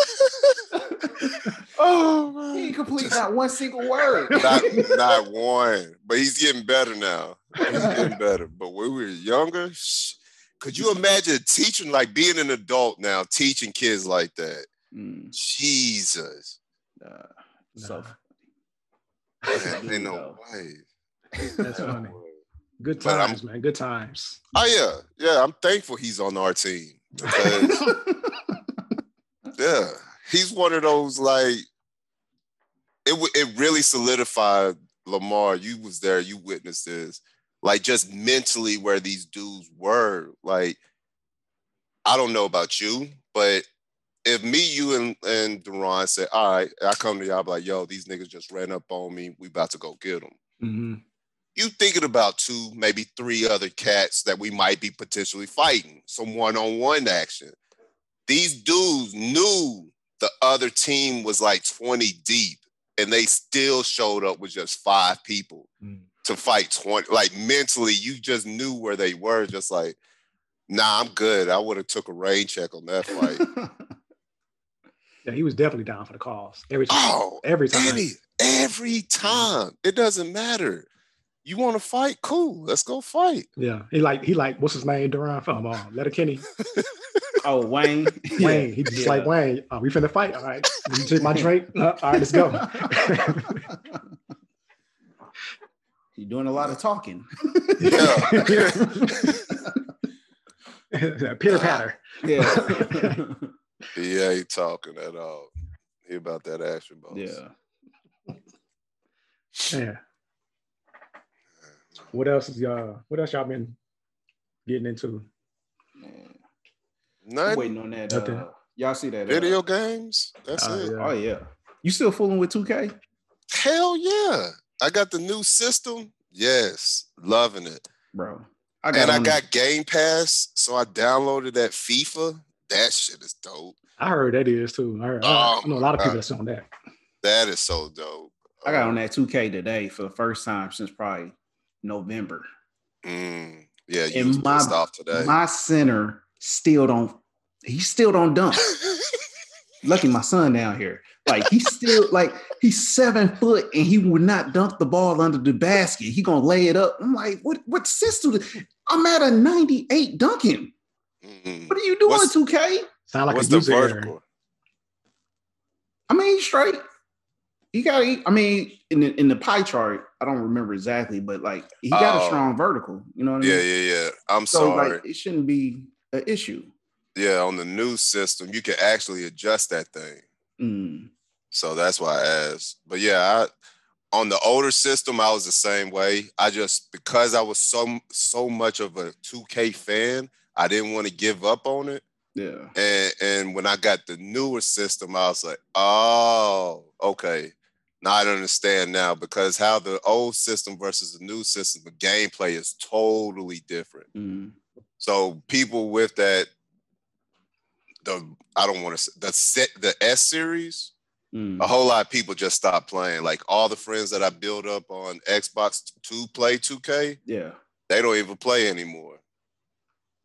Oh he ain't complete not one single word. <laughs> not, not one, but he's getting better now. He's getting better. But when we were younger, sh- could you imagine teaching, like being an adult now, teaching kids like that? Mm, Jesus, nah, so man, ain't no No. way. That's <laughs> funny. Good times, man. Good times. Oh yeah, yeah. I'm thankful he's on our team <laughs> yeah, he's one of those like it. It really solidified Lamar. You was there. You witnessed this. Like just mentally where these dudes were. Like I don't know about you, but if me, you, and and Deron said, "All right," I come to y'all be like, "Yo, these niggas just ran up on me. We about to go get them." hmm you thinking about two, maybe three other cats that we might be potentially fighting, some one-on-one action. These dudes knew the other team was like 20 deep, and they still showed up with just five people Mm. to fight 20. Like mentally, you just knew where they were, just like, nah, I'm good. I would have took a rain check on that fight. <laughs> Yeah, he was definitely down for the cause every time. oh, every time. Any, every time. It doesn't matter. You want to fight? Cool. Let's go fight. Yeah, he like he like what's his name? Duran from uh, Letterkenny. <laughs> oh, Wayne. <laughs> Wayne. He just like Wayne. Uh, we finna fight. All right. Let me take my drink. Uh, all right, let's go. <laughs> You're doing a lot of talking. Yeah. Pitter patter. Yeah. He ain't talking at all. He about that action boss. yeah. Yeah. What else is y'all? What else y'all been getting into? Man. I'm Nothing. waiting on that. Nothing. Uh, y'all see that? uh, Video games. That's Uh, it. yeah. Oh yeah. You still fooling with 2K? Hell yeah. I got the new system. Yes. Loving it. Bro. I and I got Game Pass. So I downloaded that FIFA. That shit is dope. I heard that is too. I, heard, Oh, I know a lot of people my that's on that. That is so dope. I got on that 2K today for the first time since probably November. Mm, yeah, you And my- pissed off today. My center still don't he still don't dunk. <laughs> Lucky my son down here. Like he's still like he's seven foot and he would not dunk the ball under the basket. He gonna lay it up. I'm like, what what system? I'm at a 98 dunking. Mm. What are you doing, What's- 2K? Sound like What's a the user error. vertical? I mean, he's straight. He got. I mean, in the in the pie chart, I don't remember exactly, but like he got Oh. a strong vertical. You know what I Yeah, mean? yeah, yeah. Yeah. I'm So sorry. like, it shouldn't be an issue. yeah, on the new system, you can actually adjust that thing. Mm, So that's why I asked. But yeah, I, on the older system, I was the same way. I just because I was so so much of a 2K fan, I didn't want to give up on it. yeah. And and when I got the newer system, I was like, oh, okay. Now I understand now because how the old system versus the new system, the gameplay is totally different. Mm, So people with that, the I don't want to say the set the S series, mm. a whole lot of people just stopped playing. Like all the friends that I built up on Xbox to play 2K, yeah. they don't even play anymore.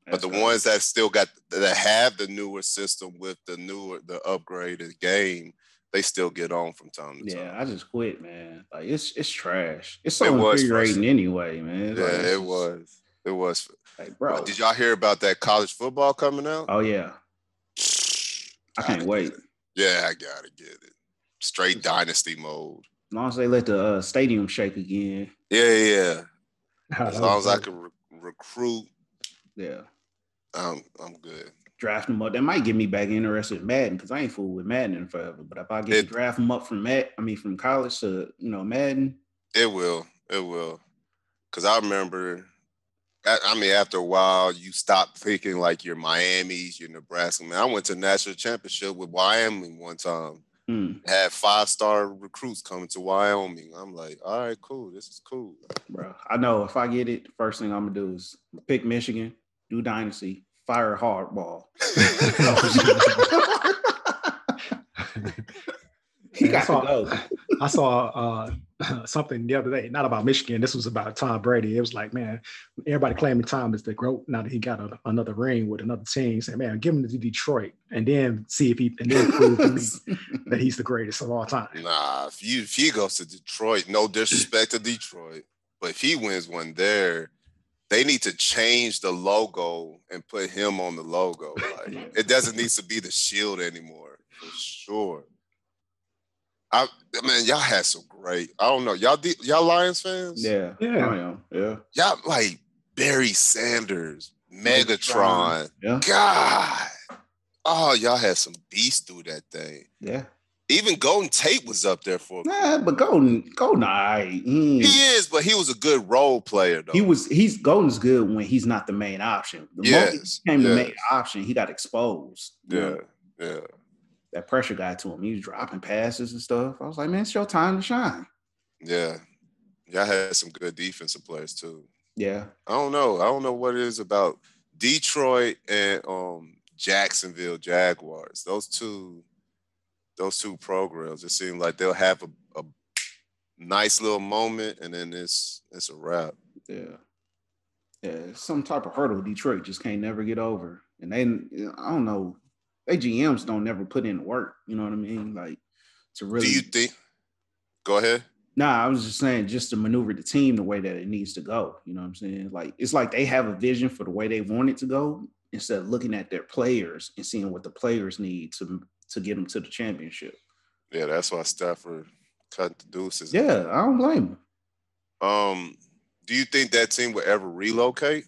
but That's the crazy. ones that still got that have the newer system with the newer the upgraded game, they still get on from time to time. Yeah. I just quit, man. Like it's it's trash. It's so It was infuriating anyway, man. It's Yeah, like, it was. It was. Like, bro. Did y'all hear about that college football coming out? Oh yeah, I can't wait. Yeah, I gotta get it. Straight dynasty mode. As long as they let the uh, stadium shake again. Yeah, yeah. <laughs> As long as I can re- recruit, Yeah. I'm I'm good. Draft them up. That might get me back interested in Madden because I ain't fooled with Madden in forever. But if I get It- to draft them up from Matt, I mean from college to you know Madden, It will. It will. Cause I remember. I I mean, after a while, you stop thinking like your Miami's, your Nebraska. Man, I went to national championship with Wyoming one time. mm, Had five star recruits coming to Wyoming. I'm like, all right, cool. This is cool. bro. I know if I get it, the first thing I'm gonna do is pick Michigan, do dynasty, fire hardball. <laughs> he Man, I got to saw- go. I saw uh, <clears throat> something the other day, not about Michigan. This was about Tom Brady. It was like, man, everybody claiming Tom is the GOAT now that he got a, another ring with another team. Say, man, give him to Detroit and then see if he and then prove to me <laughs> that he's the greatest of all time. Nah, if you if he goes to Detroit, no disrespect to Detroit, but if he wins one there, they need to change the logo and put him on the logo. <laughs> Like it doesn't need to be the shield anymore, for sure. I, I mean, y'all had some great. I don't know, y'all de- y'all Lions fans. Yeah, Yeah. Oh, I am. Yeah, y'all like Barry Sanders, Megatron. yeah, God, oh, y'all had some beasts through that thing. yeah. Even Golden Tate was up there for. Nah, but Golden, Golden, I, he, He is, but he was a good role player though. he was he's Golden's good when he's not the main option. The moment he Yes, became the main option, he got exposed. Yeah, know, yeah, that pressure got to him. He was dropping passes and stuff. I was like, man, it's your time to shine. yeah. Y'all had some good defensive players too. Yeah, I don't know. I don't know what it is about Detroit and um Jacksonville Jaguars. Those two, those two programs. It seems like they'll have a, a nice little moment, and then it's it's a wrap. yeah, yeah. Some type of hurdle Detroit just can't never get over. And they, I don't know, they GMs don't never put in work. You know what I mean? Like to really. Do you think? Go ahead. Nah, I was just saying just to maneuver the team the way that it needs to go. You know what I'm saying? Like it's like they have a vision for the way they want it to go instead of looking at their players and seeing what the players need to to get them to the championship. Yeah, that's why Stafford cut the deuces. Yeah, I don't blame him. Um, do you think that team will ever relocate,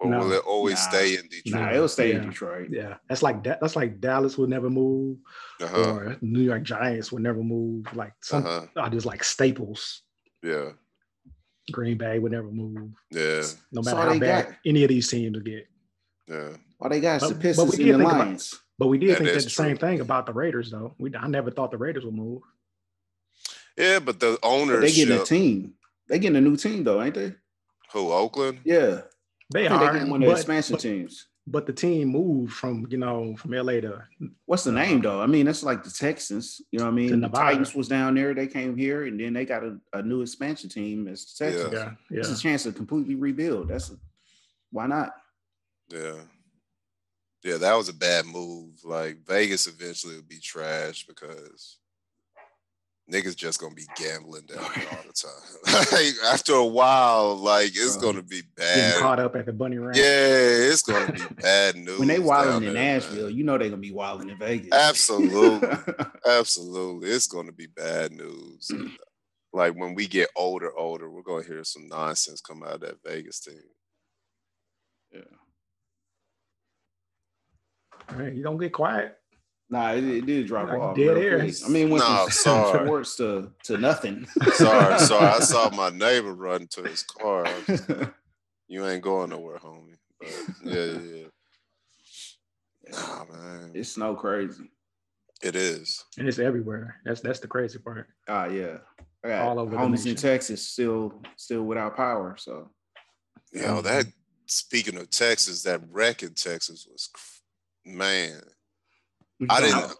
or No. will it always Nah. stay in Detroit? Nah, it'll stay in Detroit. Yeah, that's like that. That's like Dallas would never move, Uh-huh. or New York Giants would never move. Like some Uh-huh. are just like staples. Yeah. Green Bay would never move, Yeah. no matter all how bad got. any of these teams will get. Yeah. All they got is But- the but Pistons we and the think about- Lions. But we did That think that is the same thing about the Raiders, though. We I never thought the Raiders would move. Yeah, but the But they ownership. getting a team. They getting a new team though, ain't they? Who Oakland? Yeah. They I think are, they getting one of the expansion but, teams. but the team moved from you know from LA to What's the name though? I mean, that's like the Texans. You know what I mean? The Titans was down there. They came here, and then they got a, a new expansion team as Texans. yeah yeah. It's a chance to completely rebuild. That's a, why not? Yeah. Yeah, that was a bad move. Like Vegas eventually would be trash because niggas just gonna be gambling down there all the time. <laughs> like after a while, like it's Bro. gonna be Getting bad. caught up at the bunny ranch. Yeah, it's gonna be <laughs> bad news. when they wilding in there, man. Nashville, you know they're gonna be wilding in Vegas. Absolutely. <laughs> Absolutely. It's gonna be bad news. <clears throat> Like when we get older, older, we're gonna hear some nonsense come out of that Vegas team. All right, you don't get quiet. Nah, it, it did drop Like off. dead air. I mean, it went No, <laughs> from sorry. sports to to nothing. <laughs> Sorry, <laughs> sorry. I saw my neighbor run to his car. Just- you ain't going nowhere, homie. But yeah, yeah, yeah. Nah, man. it's snow crazy. It is. And it's everywhere. That's that's the crazy part. Ah, yeah. I got All over the homies in. Texas still still without power. So You know, Mhm. that speaking of Texas, that wreck in Texas was cr- man. I didn't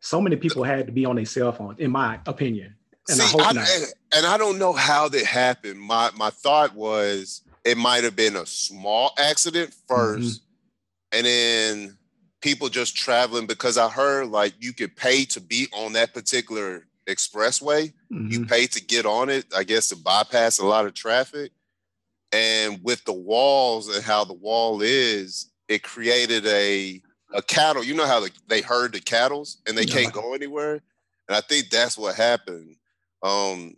So many people had to be on their cell phones, in my opinion. And I See, I, not. and, and I don't know how that happened. My my thought was it might have been a small accident 1st Mm-hmm. and then people just traveling because I heard like you could pay to be on that particular expressway. You Mhm. pay to get on it, I guess, to bypass a lot of traffic. And with the walls and how the wall is, it created a a cattle. You know how the, they herd the cattle and they Yeah. can't go anywhere. And I think that's what happened. Um,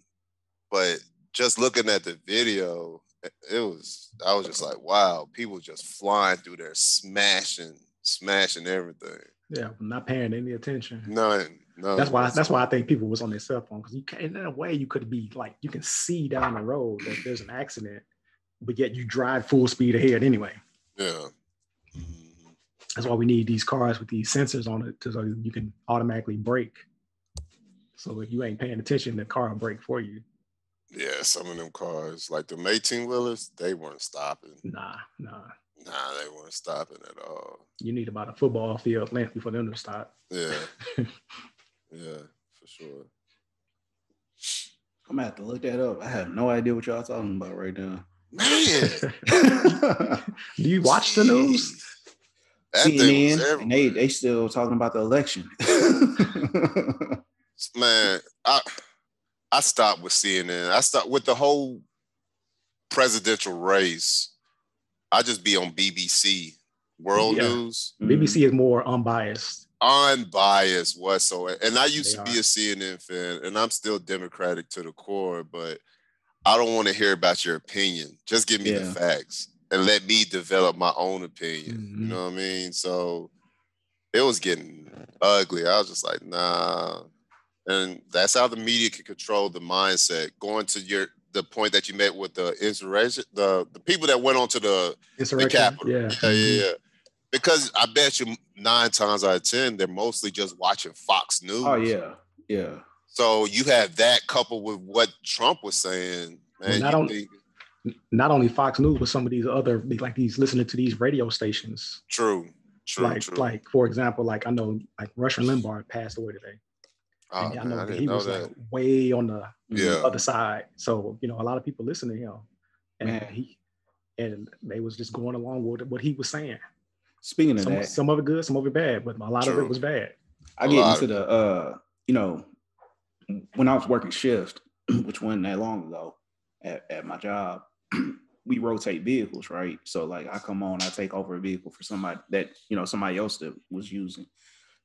but just looking at the video, it- was I was just like, wow, people just flying through there, smashing, smashing everything. Yeah, not paying any attention. None, none. That's why. That's why I think people was on their cell phone because you can. In a way, you could be like you can see down the road that there's an accident, but yet you drive full speed ahead anyway. Yeah. That's why we need these cars with these sensors on it, so you can automatically brake. So if you ain't paying attention, the car will brake for you. Yeah, some of them cars, like the 18 wheelers, they weren't stopping. Nah, nah. Nah, they weren't stopping at all. You need about a football field length before them to stop. Yeah. <laughs> yeah, for sure. I'm gonna have to look that up. I have no idea what y'all talking about right now. Man. <laughs> <laughs> Do you watch the news? jeez. That thing was CNN, and they they still talking about the election. <laughs> man, I I stopped with CNN. I stopped with the whole presidential race. I just be on BBC World Yeah. News, BBC is more unbiased. unbiased whatsoever. And I used They to are. be a CNN fan, and I'm still Democratic to the core, but I don't want to hear about your opinion. Just give me the facts and let me develop my own opinion. You Mhm. know what I mean? So it was getting ugly. I was just like, nah. And that's how the media can control the mindset. Going to your the point that you met with the insurrection, the the people that went on to the the Insurrection. Capitol. Yeah. yeah, Mhm. yeah, yeah. Because I bet you nine times out of ten, they're mostly just watching Fox News. oh yeah, yeah. So you have that coupled with what Trump was saying, Well, man. not you only- think- Not only Fox News, but some of these other like these listening to these radio stations. true, true, like true. like for example, like I know like Rush Limbaugh passed away today. oh, and I man, know I didn't he know was that. like way on the Yeah. other side. So, you know, a lot of people listen to him. And Man. he and they was just going along with what he was saying. Speaking of Some, that, some of it good, some of it bad, but a lot of it was bad. I A get into the uh, you know, when I was working shift, <clears throat> which wasn't that long ago at, at my job, we rotate vehicles, right? So like I come on, I take over a vehicle for somebody that you know somebody else that was using.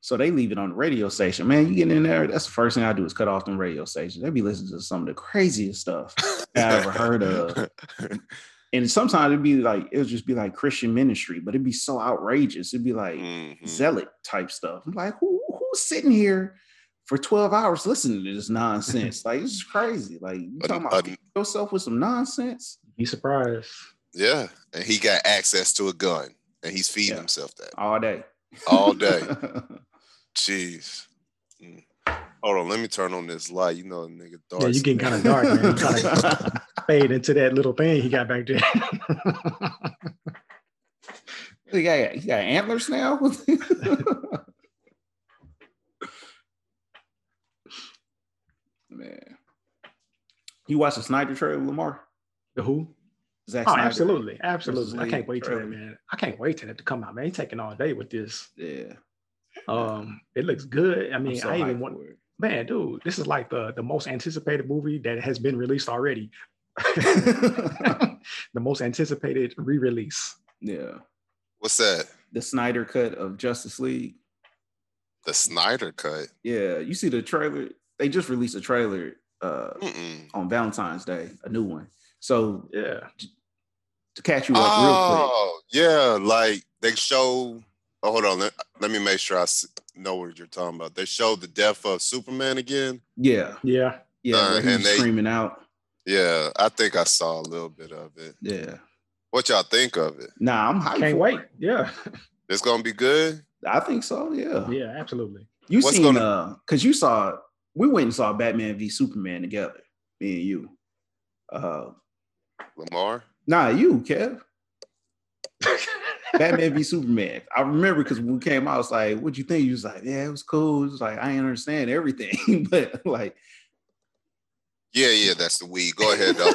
So they leave it on the radio station. Man, you get in there, that's the first thing I do is cut off them radio stations. They be listening to some of the craziest stuff I ever heard of. <laughs> And sometimes it'd be like, it'll just be like Christian ministry, but it'd be so outrageous. It'd be like, Mhm. zealot type stuff. I'm like, who who's sitting here for 12 hours listening to this nonsense? <laughs> like, this is crazy. Like, you talking about feed yourself with some nonsense Be surprised. yeah, and he got access to a gun, and he's feeding Yeah. himself that all day. all day. <laughs> Jeez. Mm. Hold on, let me turn on this light. You know, nigga, dark. Yeah, you getting kind of dark, man. You trying <laughs> to fade into that little thing he got back there. he, got, he got antlers now? Man. You watch the Snyder trailer, Lamar? the who? Zack Oh, Snyder. absolutely. Absolutely. I can't wait till that, trailer. man. I can't wait till that to come out, man. He's taking all day with this. Yeah. Um, it looks good. I mean, so I even want man, dude, this is like the the most anticipated movie that has been released already. <laughs> the most anticipated re-release. Yeah. What's that? The Snyder cut of Justice League. The Snyder cut. Yeah, you see the trailer. They just released a trailer uh, on Valentine's Day, a new one. So Yeah. to catch you up real Oh, yeah. Like they show. Oh, hold on. Let, let me make sure I s- know what you're talking about. They showed the death of Superman again. Yeah, Yeah. yeah, Uh, and was they- screaming out. Yeah, I think I saw a little bit of it. Yeah. What y'all think of it? Nah, I'm hyped. Can't for wait. it. Yeah. It's gonna be good. I think so. Yeah. Yeah, absolutely. You What's seen gonna- uh because you saw we went and saw Batman v Superman together, me and you. Uh Lamar. nah, you, Kev. <laughs> Batman v Superman. I remember because when we came out, I was like, what'd you think? You was like, yeah, it was cool. It was like, I didn't understand everything, <laughs> but like Yeah, yeah, that's the weed. Go ahead though. <laughs>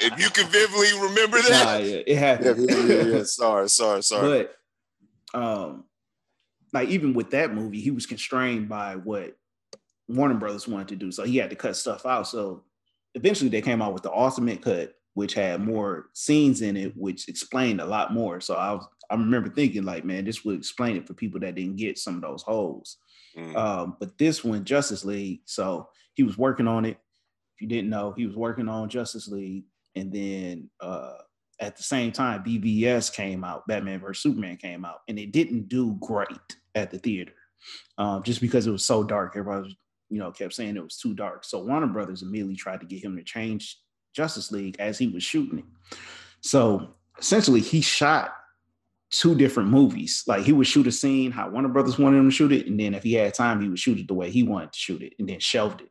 if you can vividly remember nah, that. yeah, it Yeah, yeah, yeah, yeah. Sorry, sorry, sorry. But um, like even with that movie, he was constrained by what Warner Brothers wanted to do, so he had to cut stuff out. So eventually, they came out with the ultimate cut, which had more scenes in it, which explained a lot more. So I was, I remember thinking like, man, this would explain it for people that didn't get some of those holes. Mm. Um, but this one, Justice League, so he was working on it. If you didn't know, he was working on Justice League, and then uh, at the same time, BVS came out, Batman vs Superman came out, and it didn't do great at the theater, um, just because it was so dark. Everybody, was, you know, kept saying it was too dark. So Warner Brothers immediately tried to get him to change Justice League as he was shooting it. So essentially, he shot two different movies. Like he would shoot a scene how Warner Brothers wanted him to shoot it, and then if he had time, he would shoot it the way he wanted to shoot it, and then shelved it.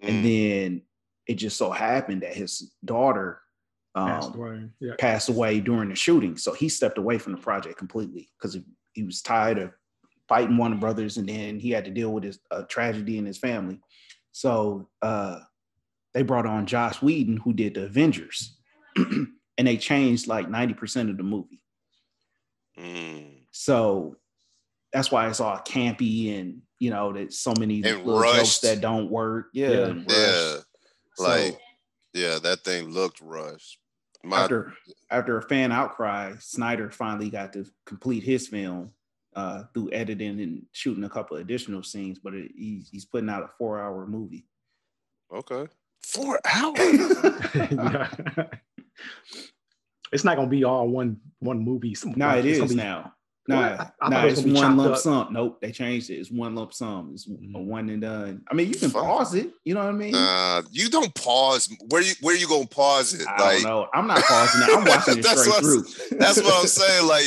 And Mm. then it just so happened that his daughter Passed um, away. Yeah. passed away during the shooting, so he stepped away from the project completely because he, he was tired of fighting Warner Brothers, and then he had to deal with his uh, tragedy in his family. So uh, they brought on Joss Whedon, who did the Avengers, <clears throat> and they changed like ninety percent of the movie. Mm. So that's why it's all campy and you know that so many And little jokes that don't work. Yeah, Yeah. Yeah, rushed. like So yeah, that thing looked rushed. My after after a fan outcry, Snyder finally got to complete his film uh, through editing and shooting a couple additional scenes. But it, he's he's putting out a four hour movie. okay, four hours. yeah. <laughs> <laughs> It's not gonna be all one one movie. No, like, it it's gonna is be- now. Well, No, I- I thought no, it it's one lump up. sum. Nope, they changed it. It's one lump sum. It's a Mhm. one and done. I mean, you can Fuck. pause it. You know what I mean? Uh, you don't pause. Where you where you gonna pause it? I Like don't know. I'm not pausing it. I'm <laughs> watching it That's straight what I'm- through. that's what I'm <laughs> saying. Like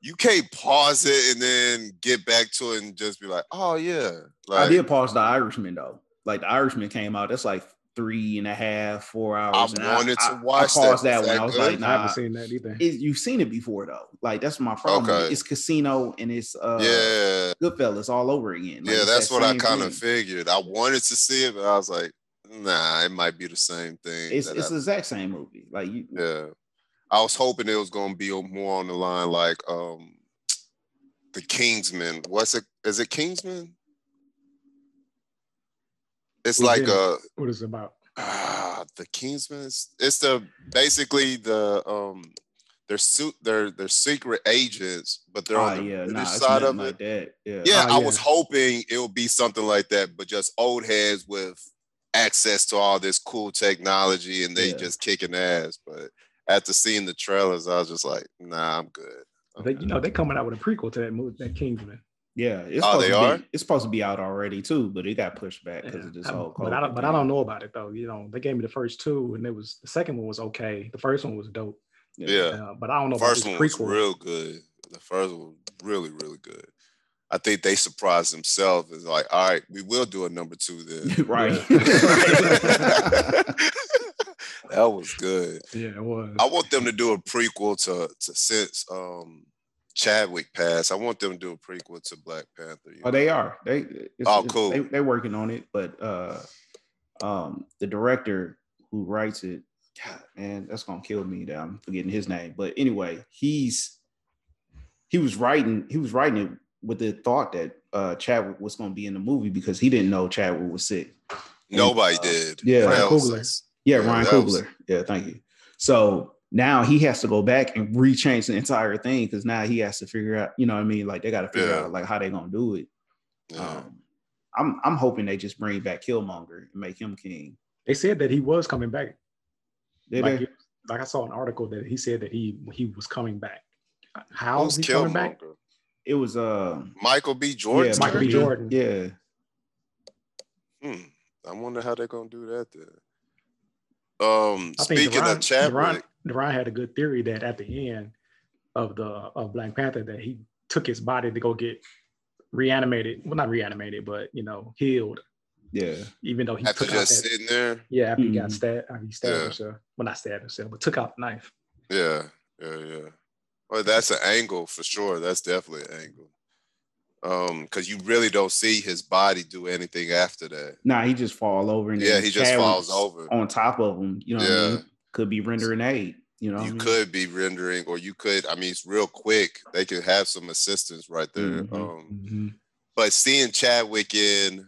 you can't pause it and then get back to it and just be like, oh yeah. Like I did pause the Irishman though. Like the Irishman came out. That's like three and a half, four hours. and wanted to I, watch I paused that. that, one. I was good? like, I haven't seen that either. it- you've seen it before though. Like that's my problem. Okay. It's Casino and it's uh yeah. Goodfellas all over again. Like, yeah, that's that what I kind of figured. I wanted to see it, but I was like, nah, it might be the same thing. It's it's I- the exact same movie. Like you, yeah. I was hoping it was gonna be more on the line like um the Kingsman. What's it? Is it Kingsman? It's Who's like in a What is it about? ah the Kingsman. It's, it's the basically the um their suit their their secret agents, but they're on the yeah, nah, side of like it. that. Yeah, Yeah, Oh, I yeah. was hoping it would be something like that, but just old heads with access to all this cool technology and they Yeah. just kicking ass. But after seeing the trailers, I was just like, nah, I'm good. I'm They, you know, they're coming out with a prequel to that movie, that Kingsman. Yeah. It's Oh, supposed they to are? be, It's supposed to be out already too, but it got pushed back because of this I- whole. but I don't, but I don't know about it though. You know, they gave me the first two, and it was the second one was okay. The first one was dope. Yeah. Uh, but I don't know First about one this was real good. The first one was really, really good. I think they surprised themselves. It's like, all right, we will do a number two then. <laughs> right. <laughs> <laughs> that was good. Yeah, it was. I want them to do a prequel to to since um Chadwick passed. I want them to do a prequel to Black Panther. Oh, know? they are. They Oh, cool. They, they're working on it, but uh, um, the director who writes it, God, man, that's gonna kill me. That I'm forgetting his name, but anyway, he's he was writing he was writing it with the thought that uh Chadwick was going to be in the movie because he didn't know Chadwick was sick. Nobody uh, did. yeah. Ryan Coogler. Yeah, Yeah, Ryan that was- Coogler. Yeah, thank you. So now he has to go back and rechange the entire thing because now he has to figure out, you know what I mean? Like they got to figure Yeah. out like how they gonna do it. Yeah. Um, I'm I'm hoping they just bring back Killmonger and make him king. They said that he was coming back. Did like, they? it- like I saw an article that he said that he he was coming back. How Who's is he coming back? It was uh Michael B. Jordan. yeah, Michael B. Jordan. Yeah. Hmm. I wonder how they're gonna do that then. Um, I think speaking Deron, of Chadwick, Deron, Deron had a good theory that at the end of the of Black Panther that he took his body to go get reanimated. Well, not reanimated, but you know, healed. Yeah. Even though he after took out just that, sitting there, yeah, after he got Mhm. stabbed, after he stabbed Yeah. himself. Well, not stabbed himself, but took out the knife. yeah, yeah, yeah. Well, that's an angle for sure. That's definitely an angle. Um, because you really don't see his body do anything after that. Nah, he just fall over and Yeah, he just falls over. on top of him. You know what I Yeah. mean? Could be rendering aid. You know, you could be rendering, or you could. I mean, it's real quick. They could have some assistance right there. Mhm. Um, Mhm. but seeing Chadwick in,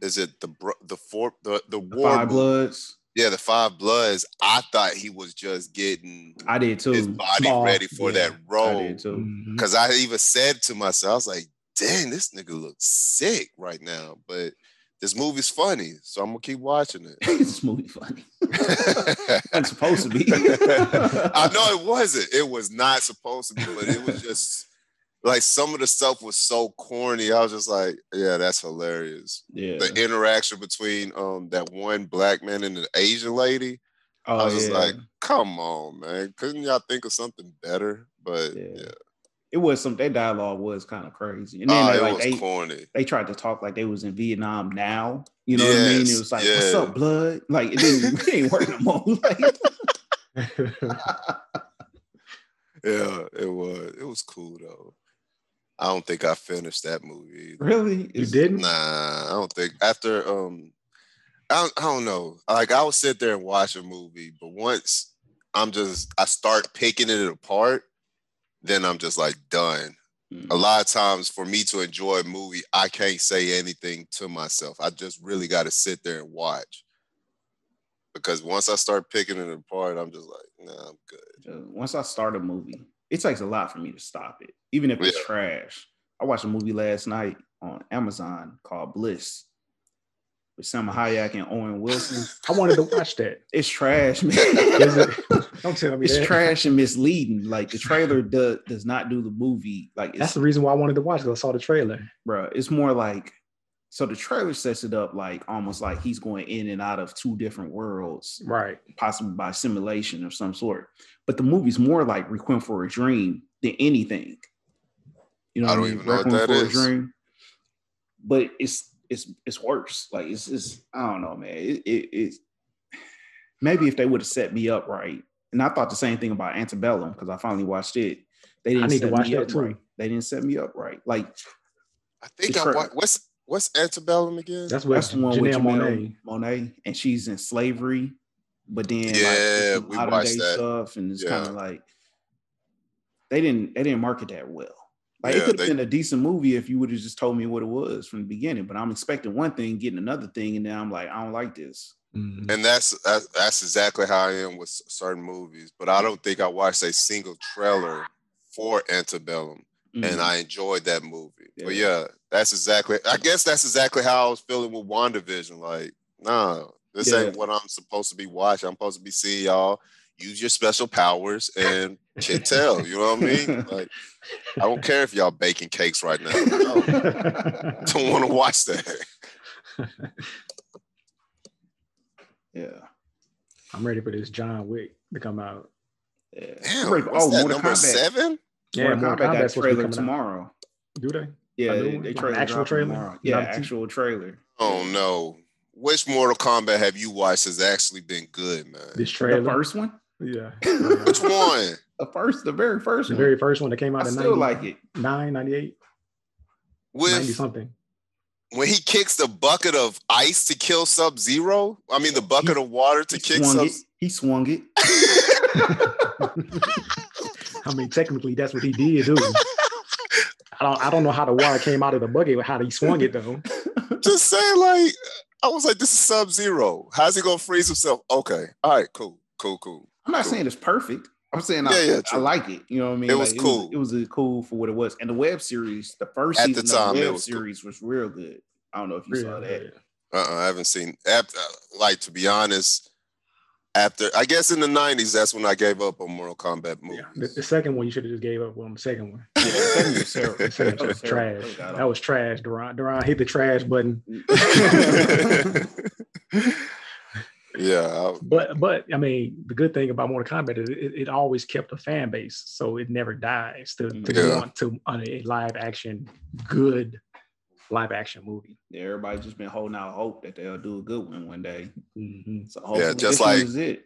is it the bro- the four the the The war Five? Bloods. Yeah, the Five Bloods. I thought he was just getting I did too. his body Small, ready for yeah, that I role. did too. Because I even said to myself, I was like, "Dang, this nigga looks sick right now." But this movie's funny, so I'm gonna keep watching it. this movie funny. <laughs> It's supposed to be. <laughs> I know it wasn't. It was not supposed to be, but it was just like some of the stuff was so corny. I was just like, "Yeah, that's hilarious." Yeah. The interaction between um that one black man and the Asian lady. Oh, I was just yeah. like, "Come on, man! Couldn't y'all think of something better?" But Yeah. yeah, it was some their dialogue was kind of crazy. And then oh, they, it like was they, corny. they tried to talk like they was in Vietnam now. You know what I mean? It was like, what's up, blood? Like it didn't, <laughs> it didn't work no more. <laughs> Like, <laughs> Yeah, it was. It was cool though. I don't think I finished that movie. either. really? you didn't? Nah, I don't think after um I don't, I don't know. Like I would sit there and watch a movie, but once I'm just I start picking it apart, then I'm just like done. Mm. A lot of times for me to enjoy a movie, I can't say anything to myself. I just really got to sit there and watch. Because once I start picking it apart, I'm just like, nah, I'm good. Once I start a movie, it takes a lot for me to stop it, even if it's Yeah. trash. I watched a movie last night on Amazon called Bliss with Salma Hayek and Owen Wilson. I wanted to watch that. It's trash, man. <laughs> Is it? Don't tell me it's that. trash and misleading. Like the <laughs> trailer does does not do the movie. Like it's That's the reason why I wanted to watch it. I saw the trailer. bro. It's more like so the trailer sets it up like almost like he's going in and out of two different worlds, Right. possibly by simulation of some sort. But the movie's more like Requiem for a Dream than anything. You know, I don't mean? even know what Requiem that for a. Dream. But it's it's it's worse. Like it's it's I don't know, man. It, it it's maybe if they would have set me up right, and I thought the same thing about Antebellum because I finally watched it. They didn't need to set watch me that up too. right. They didn't set me up right. Like I think I tra- wa- what's what's Antebellum again? That's what that's the one Janelle with Monáe. Monáe. Monáe, and she's in slavery, but then like, Yeah, it's some we modern watched that. stuff, and it's Yeah. kind of like they didn't they didn't market that well. Like it could have been a decent movie if you would have just told me what it was from the beginning. But I'm expecting one thing, getting another thing, and then I'm like, I don't like this. Mhm. And that's that's, exactly how I am with certain movies. But I don't think I watched a single trailer for Antebellum, Mm. and I enjoyed that movie. But Yeah. yeah, that's exactly. I guess that's exactly how I was feeling with WandaVision. Like, nah, this Yeah. ain't what I'm supposed to be watching. I'm supposed to be seeing y'all use your special powers and tell. You know what I mean? <laughs> Like, I don't care if y'all baking cakes right now. No, <laughs> <laughs> don't want to watch that. Yeah. I'm ready for this John Wick to come out. Yeah. Damn, for- what's oh, that, Mortal number Kombat. seven? Yeah, Mortal Mortal Kombat got a supposed to trailer coming out. tomorrow. Do they? Yeah, they, one? they trailer actual trailer? tomorrow. Yeah, Not actual trailer. Oh no. Which Mortal Kombat have you watched has actually been good, man? This trailer. The trailer. first one, Yeah. <laughs> Which one? the first, the very first the one. very first one that came out I in still 90, like it. 9, 98, 90 With something. When he kicks the bucket of ice to kill Sub Zero? I mean, the bucket of water to kick Sub. it. He swung it. <laughs> I mean, technically, that's what he did do. I don't I don't know how the water came out of the bucket, but how he swung it though. <laughs> Just saying, like, I was like, this is Sub Zero. How's he gonna freeze himself? Okay, all right, cool, cool, cool. I'm not Cool. saying it's perfect. I'm saying Yeah, I, yeah, I like it. You know what I mean? It was Like, cool. It was, it was cool for what it was. And the web series, the first At the season time, of the web was cool. series was real good. I don't know if you saw that. Uh-uh, I haven't seen. After, uh, like, to be honest, after I guess in the '90s, that's when I gave up on Mortal Kombat movies. Yeah. The, the second one you should have just gave up on the second one. <laughs> Yeah, the second was terrible. That was was trash. That was That was trash. Duran, Duran hit the trash button. <laughs> <laughs> yeah, I- But but I mean, the good thing about Mortal Kombat is it, it always kept a fan base, so it never dies. To, to go on to on a live action, good live action movie. Yeah, everybody just been holding out hope that they'll do a good one one day. Mhm. So hopefully just like- it.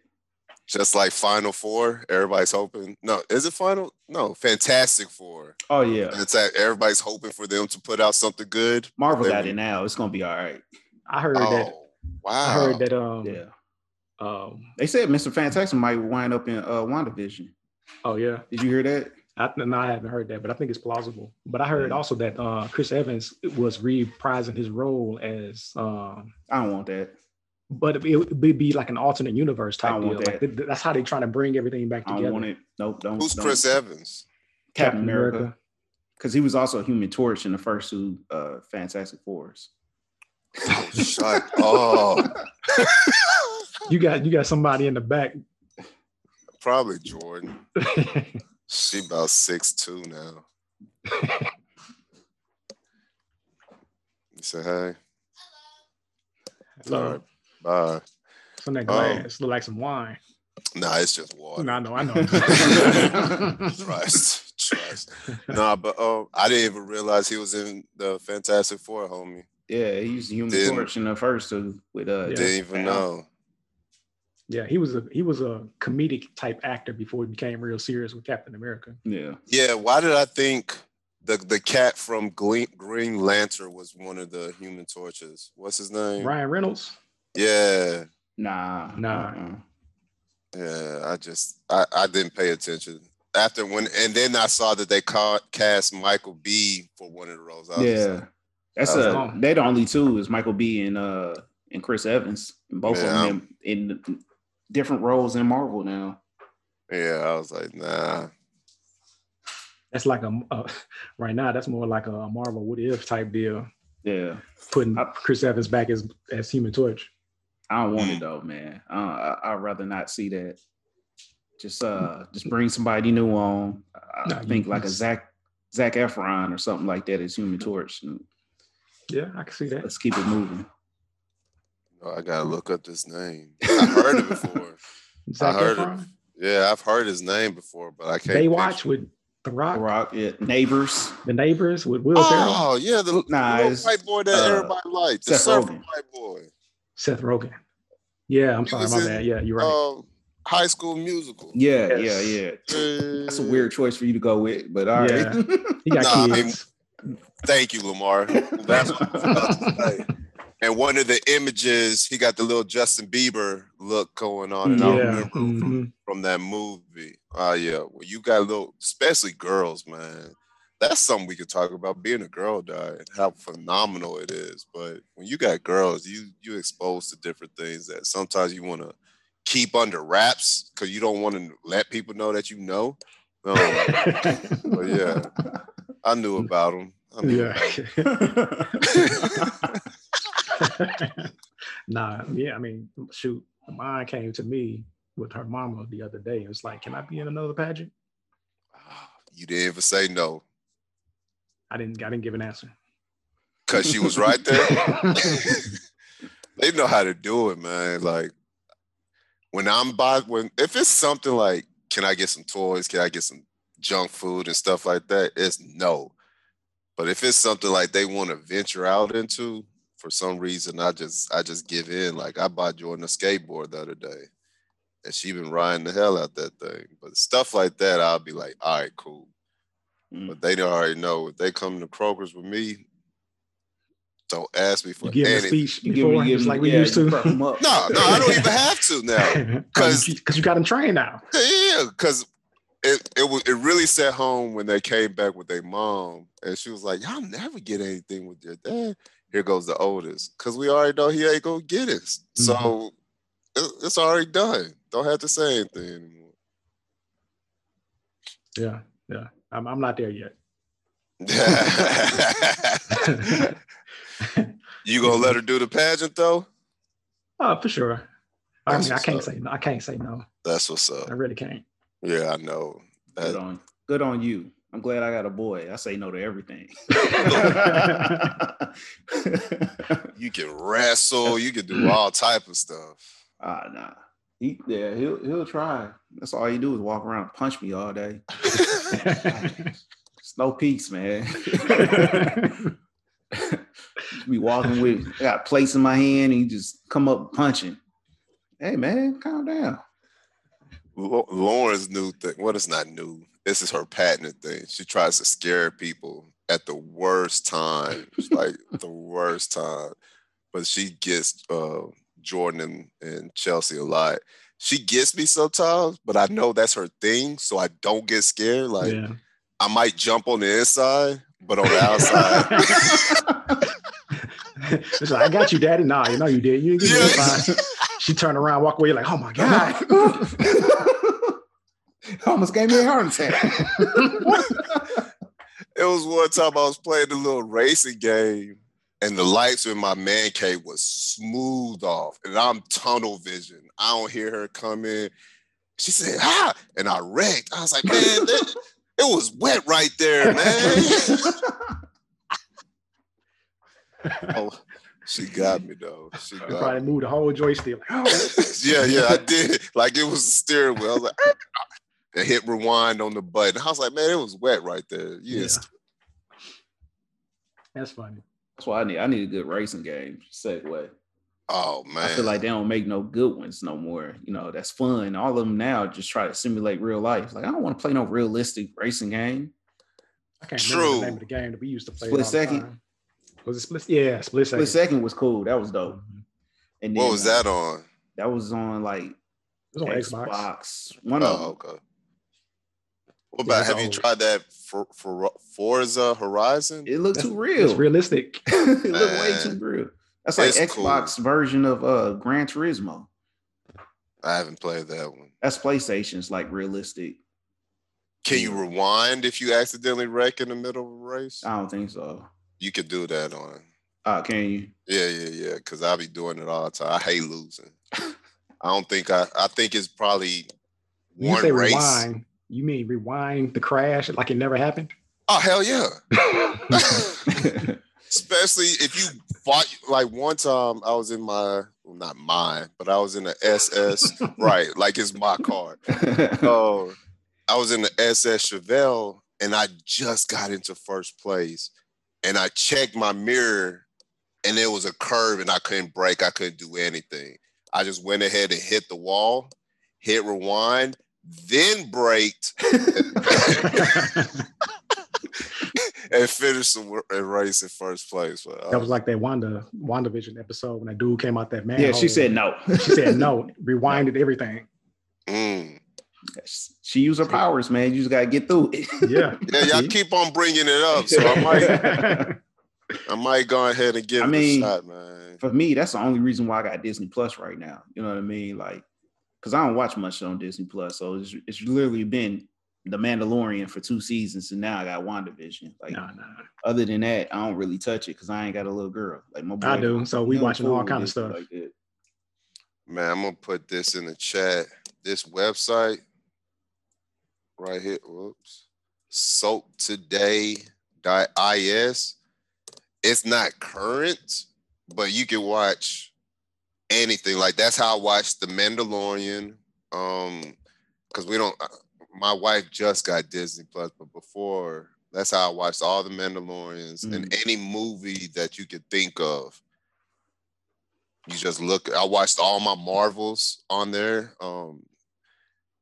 just like Final Four, everybody's hoping. No, is it Final? No, Fantastic Four. Oh yeah, It's that everybody's hoping for them to put out something good. Marvel They got it now. It's gonna be all right. I heard that. Oh, wow! I heard that. Um. Yeah, Um. they said Mr. Fantastic might wind up in uh WandaVision. Oh yeah. Did you hear that? I, no, I haven't heard that, but I think it's plausible. But I heard Yeah. also that uh, Chris Evans was reprising his role as, um, I don't want that. but it would be, be like an alternate universe I type don't deal. want Like, th- th- that's how they're trying to bring everything back together. I don't want it. Nope. Don't. Who's don't. Chris Evans? Captain America. Because he was also a Human Torch in the first two uh, Fantastic Fours. Oh, shut up. <laughs> You got you got somebody in the back. Probably Jordan. <laughs> She about six two now. You say hey. All right. Bye. Some that Um, glass look like some wine. Nah, it's just water. No, I know, I know. <laughs> Trust, trust. <laughs> Nah, but um, I didn't even realize he was in the Fantastic Four, homie. Yeah, he used the Human Didn't- Torch in the first two with uh. Yeah. Didn't even Wow. know. Yeah, he was a he was a comedic type actor before he became real serious with Captain America. Yeah. Yeah, why did I think the the cat from Green, Green Lantern was one of the Human Torches? What's his name? Ryan Reynolds. Yeah, Nah. Nah. uh-uh. yeah. I just I, I didn't pay attention after when, and then I saw that they ca- cast Michael B for one of the roles. I was Yeah. like, That's That was uh long. they the only two is Michael B and uh and Chris Evans. Both Yeah. of them in, in different roles in Marvel now. yeah, I was like, nah. That's like a uh, <laughs> right now. That's more like a Marvel what if type deal. Yeah. Putting I- Chris Evans back as as Human Torch. I don't Mm. want it though, man. Uh, I, I'd rather not see that. Just uh just bring somebody new on. I No, you- think like a Zac Zac Efron or something like that as Human Torch. And Yeah, I can see that. let's keep it moving. Oh, I gotta look up this name. <laughs> I heard it before. Zac heard it. Yeah, I've heard his name before, but I can't. Baywatch picture- with The Rock, Rock, yeah. Neighbors. The Neighbors with Will Ferrell, Oh yeah, the Nah, little white boy that uh, everybody liked, the Seth surfer Rogen. white boy. Seth Rogen. Yeah, I'm He sorry, was my in, bad. Yeah, you're right. Um, High School Musical. Yeah, Yes. yeah, yeah. That's a weird choice for you to go with, but all right. Yeah. he got nah, I mean. Thank you, Lamar. That's what I was about to say. <laughs> And one of the images, he got the little Justin Bieber look going on, and I remember from, mhm. from that movie. Oh yeah, well, you got little, especially girls, man. That's something we could talk about. Being a girl dad, how phenomenal it is. But when you got girls, you you exposed to different things that sometimes you want to keep under wraps because you don't want to let people know that you know. Um, but yeah, I knew about them. I knew yeah. about 'em. <laughs> <laughs> <laughs> nah, yeah, I mean, shoot, mine came to me with her mama the other day. It was like, can I be in another pageant? <sighs> You didn't even say no I didn't I didn't give an answer. because she was right there. <laughs> they know how to do it, man. Like when I'm by when if it's something like, can I get some toys? Can I get some junk food and stuff like that? It's no. But if it's something like they want to venture out into, for some reason, I just I just give in. Like I bought Jordan a skateboard the other day, and she been riding the hell out that thing. But stuff like that, I'll be like, all right, cool. Mm. But they already know if they come to Kroger's with me, don't ask me for You give a anything. speech give before, me, give me, like we yeah, used to. prep 'em up. <laughs> No, no, I don't even have to now <laughs> because you got them trained now. Yeah, because it it it really set home when they came back with their mom, and she was like, "Y'all never get anything with your dad." Here goes the oldest, because we already know he ain't gonna get it. So mm-hmm. it- it's already done. Don't have to say anything anymore. Yeah, yeah. I'm, I'm not there yet. <laughs> you gonna let her do the pageant though? Oh, for sure. I mean, I can't up. say no. I can't say no. That's what's up. I really can't. Yeah, I know. Good on, good on you. I'm glad I got a boy. I say no to everything. <laughs> <laughs> you can wrestle. You can do all type of stuff. Ah, nah. He, yeah, he'll he'll try. That's all he do is walk around, and punch me all day. <laughs> It's no peace, man. be walking with I got plates in my hand, and he just come up punching. Hey, man, calm down. Lauren's new thing. What is not new? This is her patented thing. She tries to scare people at the worst time, <laughs> like the worst time. But she gets uh, Jordan and, and Chelsea a lot. She gets me sometimes, but I know that's her thing, so I don't get scared. Like yeah. I might jump on the inside, but on the <laughs> outside, <laughs> It's like, I got you, daddy. Nah, you know you did. You didn't get yeah. She turned around, walk away, You're like, oh my God. <laughs> Almost gave me a heart attack. <laughs> It was one time I was playing the little racing game, and the lights in my man cave was smooth off, and I'm tunnel vision. I don't hear her coming. She said, "Ah!" and I wrecked. I was like, "Man, that, <laughs> it was wet right there, man." oh, she got me though. She got Probably me. moved the whole joystick. Like, yeah, yeah, I did. Like it was a steering wheel. I was like, I hit rewind on the button. I was like, "Man, it was wet right there." Yeah. Yes. That's funny. That's why I need I need a good racing game. Segway. Oh man. I feel like they don't make no good ones no more. You know, that's fun. All of them now just try to simulate real life. Like I don't want to play no realistic racing game. I can't remember the name of the game that we used to play. Split second? time. Was it split? Yeah, split second. Split second was cool. That was dope. Mhm. And what was uh, that on? That was on like It was on Xbox. Xbox. One of Oh, them. okay. What about it's have you tried that for for Forza Horizon? It looked too real. It's realistic. <laughs> <laughs> it looked way too real. That's like It's cool. Xbox version of uh Gran Turismo. I haven't played that one. That's PlayStation's like realistic. Can you rewind if you accidentally wreck in the middle of a race? I don't think so. You could do that on. Uh, can you? Yeah, yeah, yeah. Because I be doing it all the time. I hate losing. <laughs> I don't think I. I think it's probably When you one say race. rewind, you mean rewind the crash like it never happened? Oh hell yeah! <laughs> <laughs> Especially if you fought like one time um, I was in my well, not mine, but I was in the SS. <laughs> right, like it's my car. Oh, I was in the SS Chevelle and I just got into first place. And I checked my mirror and there was a curve and I couldn't brake. I couldn't do anything. I just went ahead and hit the wall, hit rewind, then braked <laughs> and finished the and race in first place. But, uh, that was like that Wanda WandaVision episode when that dude came out that man. yeah, she said no. she said no, rewinded everything. mm. she used her powers, man. You just gotta get through it. Yeah. <laughs> Yeah, y'all keep on bringing it up. So I might, <laughs> I might go ahead and give I it mean, a shot, man. For me, that's the only reason why I got Disney Plus right now. You know what I mean? Like, because I don't watch much on Disney Plus, so it's, it's literally been The Mandalorian for two seasons, and now I got WandaVision. Like, Nah, nah. other than that, I don't really touch it because I ain't got a little girl. Like my boy, I do. So we watching all kind of stuff. Like that. Man, I'm gonna put this in the chat. This website right here. Whoops. Soaptoday.is. It's not current, but you can watch anything. Like that's how I watched The Mandalorian. Um, because we don't. uh, My wife just got Disney Plus, but before that's how I watched all the Mandalorians and any movie that you could think of. You just look. I watched all my Marvels on there. Um,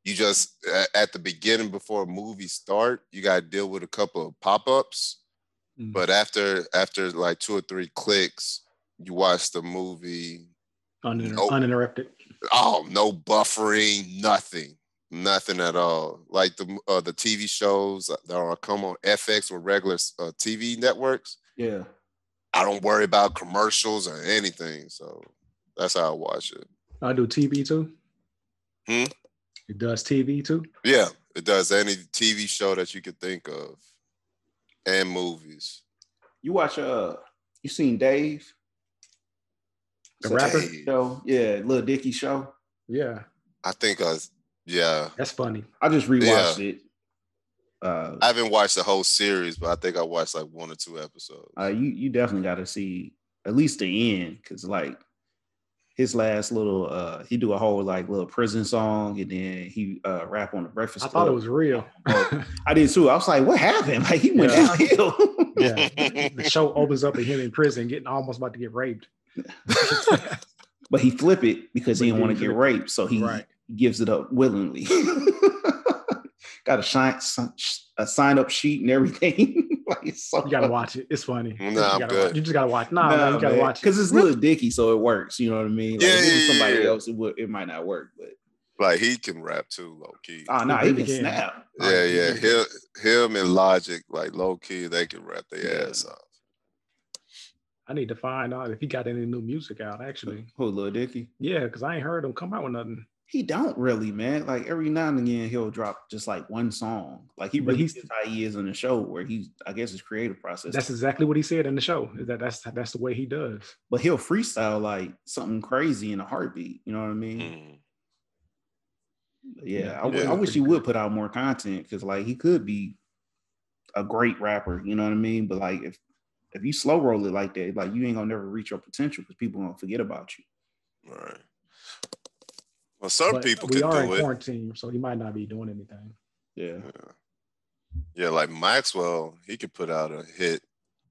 you just at the beginning before a movie start, you got to deal with a couple of pop ups. Mm. But after after like two or three clicks, you watch the movie. Uninter- Nope. Uninterrupted. Oh, no buffering, nothing, Nothing at all. Like the uh, the TV shows that are come on FX or regular uh, TV networks. Yeah. I don't worry about commercials or anything. So that's how I watch it. I do TV too. Hmm? It does TV too. Yeah, it does any TV show that you could think of, and movies. You watch uh you seen Dave? The Such a rapper? Dave. show? Yeah, Lil Dicky show. Yeah, I think I, yeah, that's funny. I just rewatched it. Uh, I haven't watched the whole series, but I think I watched like one or two episodes. uh you you definitely got to see at least the end because like his last little uh he do a whole like little prison song and then he uh rap on the Breakfast I thought it was real. I did too. I was like, what happened? Like he went Yeah. downhill. yeah, the show opens up with him in prison, getting almost about to get raped. <laughs> but he flip it because he But didn't want to get raped, so he Right. gives it up willingly. <laughs> got a shine, a sign up sheet and everything. <laughs> like it's so You gotta watch it. It's funny. Nah, you, I'm gotta good. Watch. you just gotta watch. Nah, man, you gotta watch it. because it's little Dicky, so it works. You know what I mean? Like, Yeah, if it was yeah, somebody yeah. else, it would it might not work. But like he can rap too, low key. oh ah, no, He he can can. snap. Yeah, he yeah. Him, him and Logic, like low key, they can rap their Yeah. ass off. I need to find out if he got any new music out. Actually, Who little Dicky? yeah, because I ain't heard him come out with nothing. He don't really, man. Like every now and again, he'll drop just like one song. Like he But really he's- is how he is in the show, where he's I guess his creative process. That's exactly what he said in the show. Is that that's that's the way he does. but he'll freestyle like something crazy in a heartbeat. You know what I mean? Mm. Yeah, Yeah, I, he I wish he pretty would put out more content because like he could be a great rapper. You know what I mean? But like if if you slow roll it like that, like you ain't gonna never reach your potential because people gonna forget about you. Right. Well, some But people we can are in do it. quarantine, so he might not be doing anything. Yeah. Yeah, like Maxwell, he could put out a hit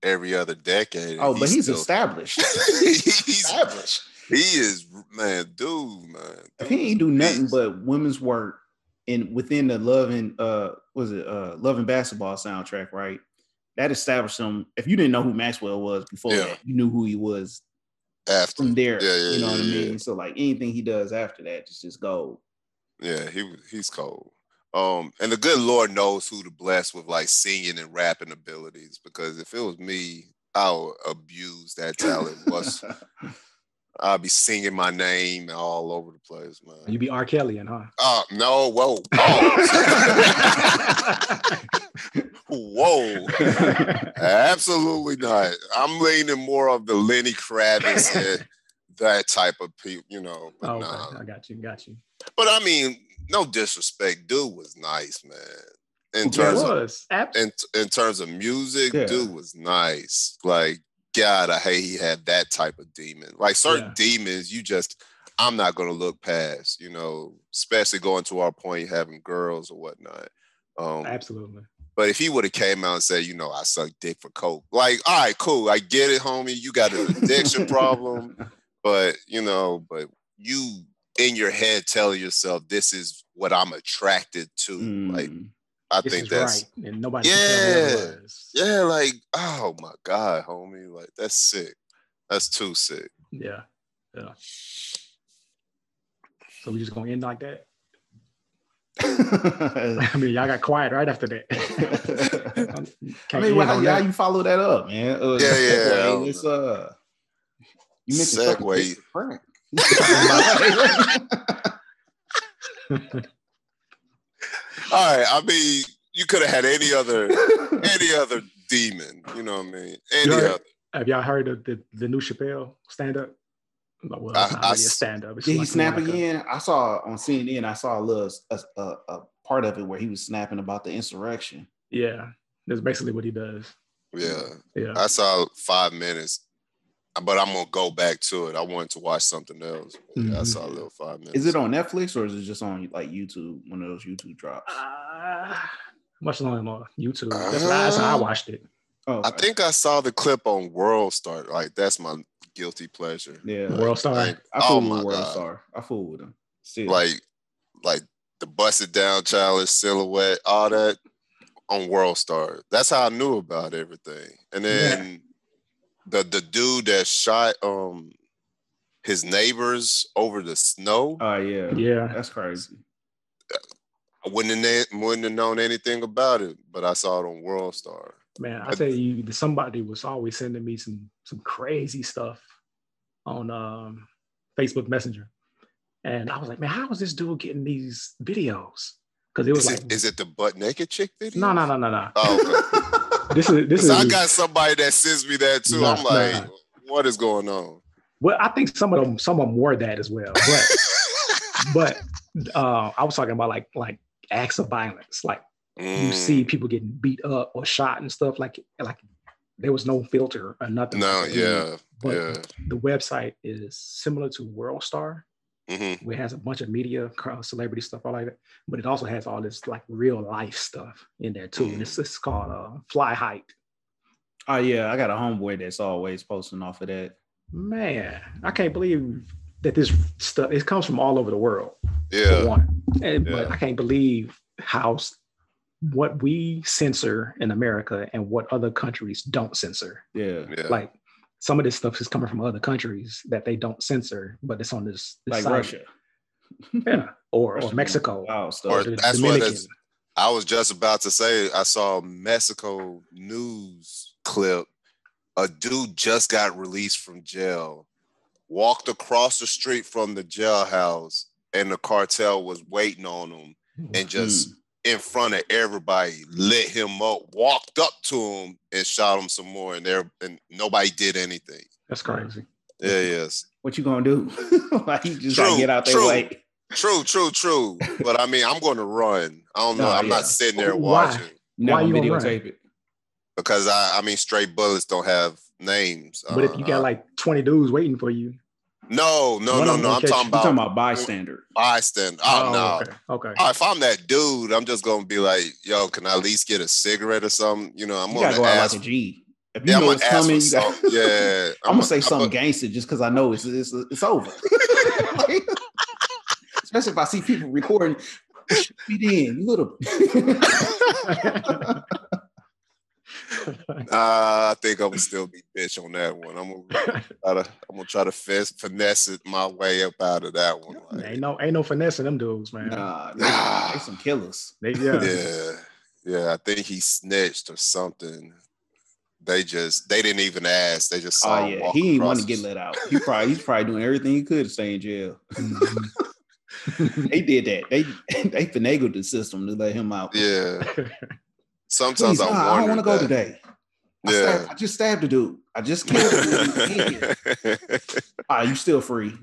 every other decade. and Oh, but he's still- established. <laughs> he's established. he is man, dude, man. If dude he ain't do nothing but women's work and within the loving uh was it uh loving basketball soundtrack, right? That established him. If you didn't know who Maxwell was before Yeah. that, you knew who he was after, from there. Yeah, yeah, you know what I yeah, yeah. mean? So like anything he does after that is just gold. yeah, he he's cold. Um, and the good Lord knows who to bless with like singing and rapping abilities. Because if it was me, I'll abuse that talent. Was <laughs> I'll be singing my name all over the place, man. You be R. Kelly, and huh? Oh no, whoa, whoa, <laughs> <laughs> whoa. <laughs> Absolutely not. I'm leaning more of the Lenny Kravitz <laughs> and that type of people, you know. But, oh, nah. okay. I got you. Got you. but I mean, no disrespect. Dude was nice, man. In terms of in, in terms of music, Yeah. dude was nice. Like, God, I hate he had that type of demon. Like certain Yeah. demons, you just I'm not gonna look past, you know, especially going to our point having girls or whatnot. Um, Absolutely. But if he would have came out and said, you know, I suck dick for coke, like, all right, cool, I get it, homie. You got an addiction <laughs> problem, but you know, but you in your head telling yourself this is what I'm attracted to. Like, Mm. I This think that's right, and nobody. can tell me Yeah. yeah, like, oh my God, homie, like that's sick. That's too sick. Yeah. Yeah. So we just gonna end like that. <laughs> I mean, y'all got quiet right after that. <laughs> I mean, well, how, on how you follow that up, man? Uh, Yeah, yeah, <laughs> I segue, It's uh, you mentioned sucking Segue. dick for crack. All right, I mean, you could have had any other any other demon, you know what I mean? Any You heard- other. Have y'all heard of the, the new Chappelle stand up? Well, I- it's not I really a s- stand up. Did he snap again? I saw on CNN. I saw a little a, a, a part of it where he was snapping about the insurrection. Yeah. That's basically what he does. Yeah. Yeah. I saw five minutes, but I'm gonna go back to it. I wanted to watch something else. But yeah, I Mhm. saw a little five minutes. Is it on Netflix or is it just on like YouTube? One of those YouTube drops. Uh, much longer on YouTube. That's, why, that's how I Uh, watched it. Oh, I think I saw the clip on World Star. Like that's my guilty pleasure. Yeah, World Star. Like, I fool oh with my World god! Star. I fool with him. Still. Like, like the busted down challenge, silhouette, all that on World Star. That's how I knew about everything. And then the the dude that shot um his neighbors over the snow. oh yeah, Yeah. that's crazy. I wouldn't have, wouldn't have known anything about it, but I saw it on World Star. Man, I tell you, somebody was always sending me some some crazy stuff on um, Facebook Messenger, and I was like, man, how is this dude getting these videos? Because it was Is like, it, is it the butt naked chick video? no, no, no, no, no. Oh, okay. <laughs> This is this <laughs> is. I got somebody that sends me that too. Nah, I'm like, nah. what is going on? well, I think some of them, some of them were that as well, but <laughs> but uh, I was talking about like like acts of violence, like you Mm, see people getting beat up or shot and stuff like like there was no filter or nothing. No, like yeah, But yeah. the website is similar to World Star, hmm where it has a bunch of media, celebrity stuff, all like that. But it also has all this like real life stuff in there too. And it's, it's called uh, Fly Height. Oh yeah, I got a homeboy that's always posting off of that. Man, I can't believe that this stuff it comes from all over the world. Yeah, one. And, But I can't believe how s- what we censor in America and what other countries don't censor. Yeah, yeah. Like some of this stuff is coming from other countries that they don't censor, but it's on this, this like site. Russia. <laughs> yeah, or, Russia or Mexico, Wild stuff. Or the that's what Dominican. it's- I was just about to say, I saw a Mexico news clip. A dude just got released from jail, walked across the street from the jailhouse, and the cartel was waiting on him and just Mm. In front of everybody lit him up, walked up to him and shot him some more, and there and nobody did anything. That's crazy. Yeah, yes. What you gonna do? <laughs> like you just True, gotta get out there true. way. True, true, true. But I mean, I'm going to run. I don't know. No, I'm yeah. not sitting there Why? watching. You Why you gonna videotape it. because I, I mean, straight bullets don't have names. But if you Uh, got like 20 dudes waiting for you, no, no, one no, no, I'm catch talking you. You talking about about bystander? bystander. Oh, oh no. okay, okay. Oh, if I'm that dude, I'm just gonna be like, yo, can I at least get a cigarette or something? You know, I'm You gonna gotta go out like a G. If you yeah, I'm know gonna it's coming, you got, some. Yeah, <laughs> I'm gonna say something I'm gangster just because I know it's it's it's over. <laughs> Like, especially if I see people recording. Shoot me in, you little. <laughs> <laughs> Nah, I think I'm gonna still be bitch on that one. I'm gonna <laughs> try to, I'm gonna try to finesse, finesse it my way up out of that one. Like, ain't no ain't no finessing them dudes, man. nah, they, Nah. they some killers. They, yeah. yeah, yeah. I think he snitched or something. They just they didn't even ask. They just saw Oh yeah, walk he ain't across want to get let out. He probably he's probably doing everything he could to stay in jail. Mhm. <laughs> They did that. They they finagled the system to let him out. Yeah. Sometimes Please, I nah, wonder. I don't want to go today. I, Yeah. stabbed, I just stabbed the dude. I just killed the dude. Yeah. <laughs> Ah, you still free?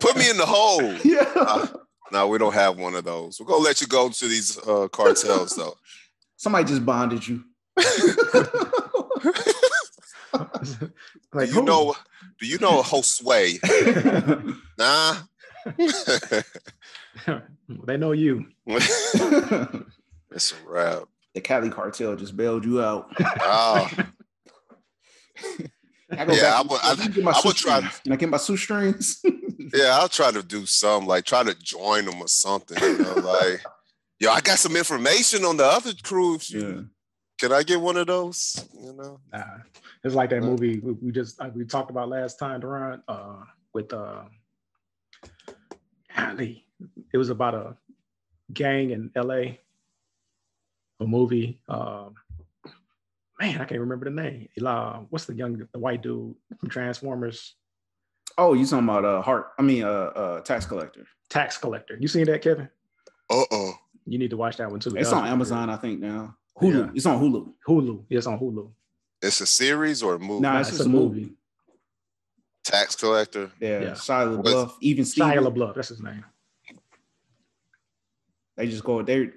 Put me in the hole. <laughs> Yeah. Uh, no, we don't have one of those. We're gonna let you go to these uh, cartels though. <laughs> Somebody just bonded you. like do you who? know? Do you know Josue? Nah. they know you. the it's a wrap. Cali cartel just bailed you out. Oh, <laughs> I go Yeah, back. I would- I- Let get my I would try- shoestrings. Can I get my shoestrings? <laughs> yeah. I'll try to do some, like try to join them or something. You know, <laughs> like, yo, I got some information on the other crew. If you- yeah. Can I get one of those? You know. Nah, it's like that Uh, movie we, we just uh, we talked about last time, Duran, uh, with uh, golly, it was about a gang in L.A. A movie. Um, man, I can't remember the name. Uh, what's the young, the white dude from Transformers? Oh, you talking about uh heart? I mean uh uh tax collector. Tax Collector. You seen that, Kevin? Uh oh. You need to watch that one too. It's on was Amazon, I think now. Hulu. Yeah. It's on Hulu. Hulu. It's on Hulu. It's a series or a movie? Nah, Nah, it's it's a a movie. movie. Tax collector. Yeah, Yeah. Shia What's- LaBeouf, even Shia Steven. LaBeouf. That's his name. They just go they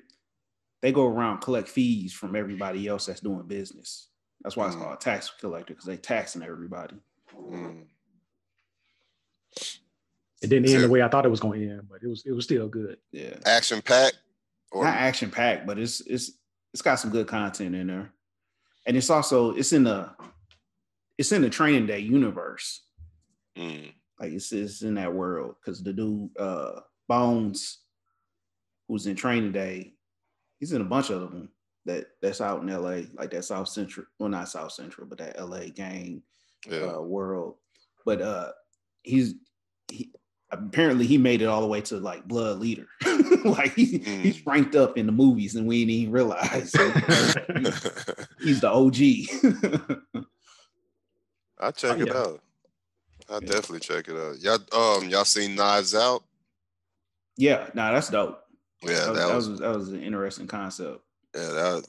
they go around collect fees from everybody else that's doing business. That's why it's Mm. called a tax collector because they taxing everybody. Mm. It didn't end So- the way I thought it was going to end, but it was it was still good. Yeah, Action packed. Or not action packed, but it's it's it's got some good content in there, and it's also it's in the it's in the training day universe. Mm. Like it's, it's in that world because the dude uh Bones, who's in training day, he's in a bunch of them that that's out in LA, like that South Central, well not South Central, but that LA gang yeah. uh, world. But uh he's he apparently he made it all the way to like blood leader. <laughs> like he, he's Mm. ranked up in the movies and we didn't even realize. So, <laughs> he's the OG. <laughs> I check Oh, it yeah. out. I Yeah. definitely check it out. Y'all, um, y'all seen Knives Out? yeah, nah, that's dope. Yeah, that, was, that was that was an interesting concept. yeah, that was,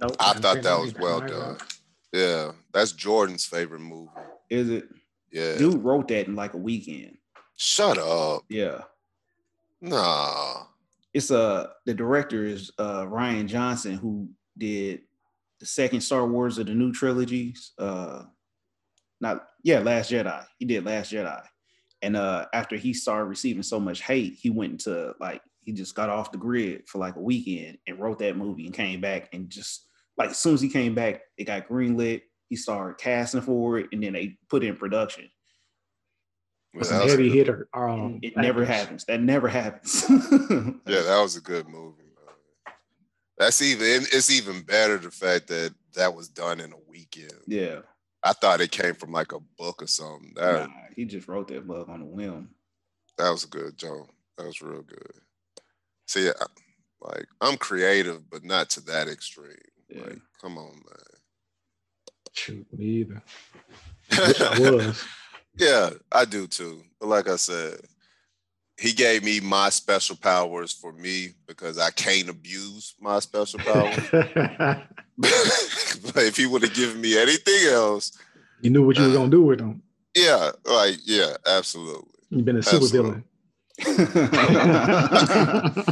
Nope, I thought that was well done. Yeah, that's Jordan's favorite movie. Is it? Yeah, Dude wrote that in like a weekend. shut up. Yeah. Nah, It's uh the director is uh Rian Johnson who did the second Star Wars of the new trilogies. Uh not yeah, Last Jedi. He did Last Jedi. And uh after he started receiving so much hate, he went into like he just got off the grid for like a weekend and wrote that movie and came back and just like as soon as he came back, it got greenlit. He started casting for it and then they put it in production. It's With that some was a heavy good- hitter. Um, it never happens. That never happens. <laughs> Yeah, that was a good movie. Man. That's even. It's even better the fact that that was done in a weekend. yeah. I thought it came from like a book or something. That Nah, he just wrote that book on a whim. that was good Joe. That was real good. See, I, like I'm creative, but not to that extreme. Yeah. Like, come on, man. Shoot, me either. <laughs> Wish I was. yeah, I do too. But like I said, he gave me my special powers for me because I can't abuse my special <laughs> powers. <laughs> but if he would have given me anything else, you knew what you were gonna do with him. yeah, like yeah, absolutely. You've been a super villain. <laughs>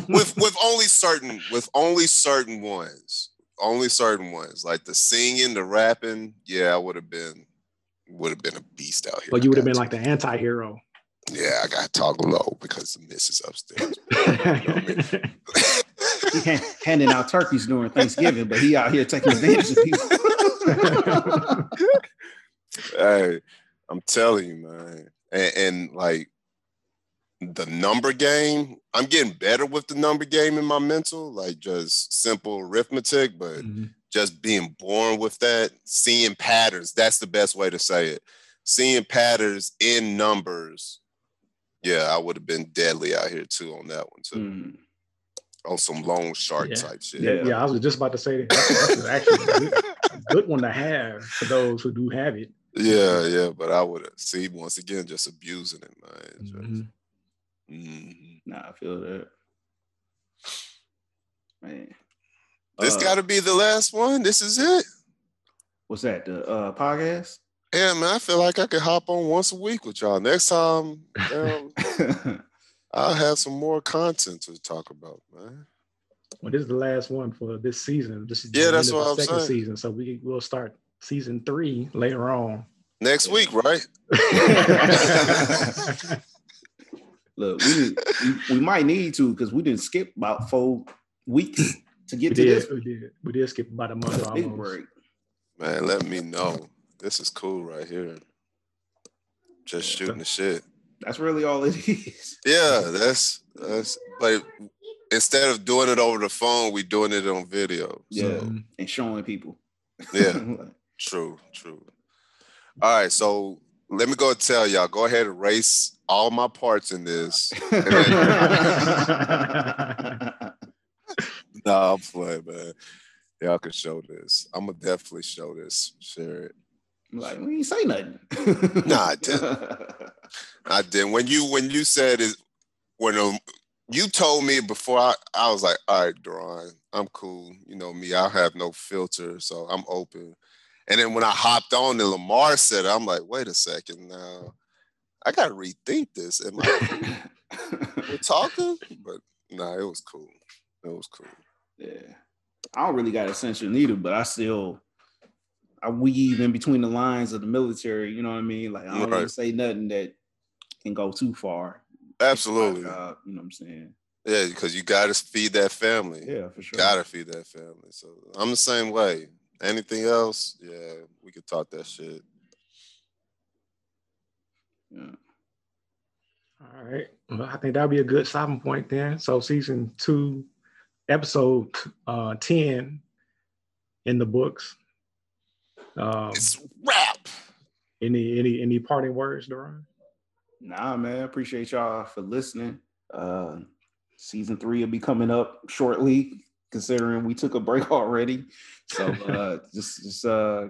With with <laughs> only certain with only certain ones, only certain ones like the singing, the rapping. Yeah, I would have been would have been a beast out here. But you would have been like the anti-hero. yeah, I got to talk low because the missus upstairs. He hand, handing out turkeys during Thanksgiving, but he out here taking advantage of people. <laughs> hey, I'm telling you, man. And, and like the number game, I'm getting better with the number game in my mental, like just simple arithmetic, but Mhm. just being born with that, seeing patterns. That's the best way to say it. Seeing patterns in numbers. Yeah, I would have been deadly out here too on that one too. Mm. On some loan shark Yeah. type shit. yeah, yeah, I was just about to say that. That's, that's actually a good, a good one to have for those who do have it. Yeah, yeah, but I would see once again just abusing it, man. Just- Mhm. Mhm. Nah, I feel that. Man. This Uh, got to be the last one. This is it. what's that? The uh podcast? Yeah, man. I feel like I could hop on once a week with y'all. Next time, <laughs> um, <laughs> I'll have some more content to talk about, man. Well, this is the last one for this season. This is Yeah, the that's what I'm second saying. season. So we will start season three later on. Next week, right? <laughs> <laughs> Look, we, we we might need to because we didn't skip about four weeks to we get to this we did. We did skip about a month big almost. break. Man, let me know. This is cool right here. Just Yeah. shooting the shit. That's really all it <laughs> is. Yeah, that's that's. But instead of doing it over the phone, we doing it on video. Yeah, So, and showing people. yeah. <laughs> True, true. All right, so let me go tell y'all. Go ahead and race all my parts in this. <laughs> No, I'm playing, man. Y'all can show this. I'm gonna definitely show this. Share it. Like we ain't say nothing. Nah, I <laughs> didn't. I didn't. When you when you said it, when um, you told me before, I, I was like, all right, Duran, I'm cool. You know me, I have no filter, so I'm open. And then when I hopped on and Lamar said, I'm like, wait a second now. I gotta rethink this. Am I <laughs> we're talking? But nah, it was cool. It was cool. Yeah. I don't really got a censure neither, but I still I weave in between the lines of the military, you know what I mean? Like I don't really Right. say nothing that can go too far. Absolutely. My job, you know what I'm saying? Yeah, because you gotta feed that family. Yeah, for sure. Gotta feed that family. So I'm the same way. Anything else? Yeah, we could talk that shit. Yeah. All right. Well, I think that'll be a good stopping point then. So season two, episode uh 10 in the books. Um It's rap. any any any parting words, Duran? Nah, man. Appreciate y'all for listening. Uh, season three will be coming up shortly, considering we took a break <laughs> already. So uh, <laughs> just just uh,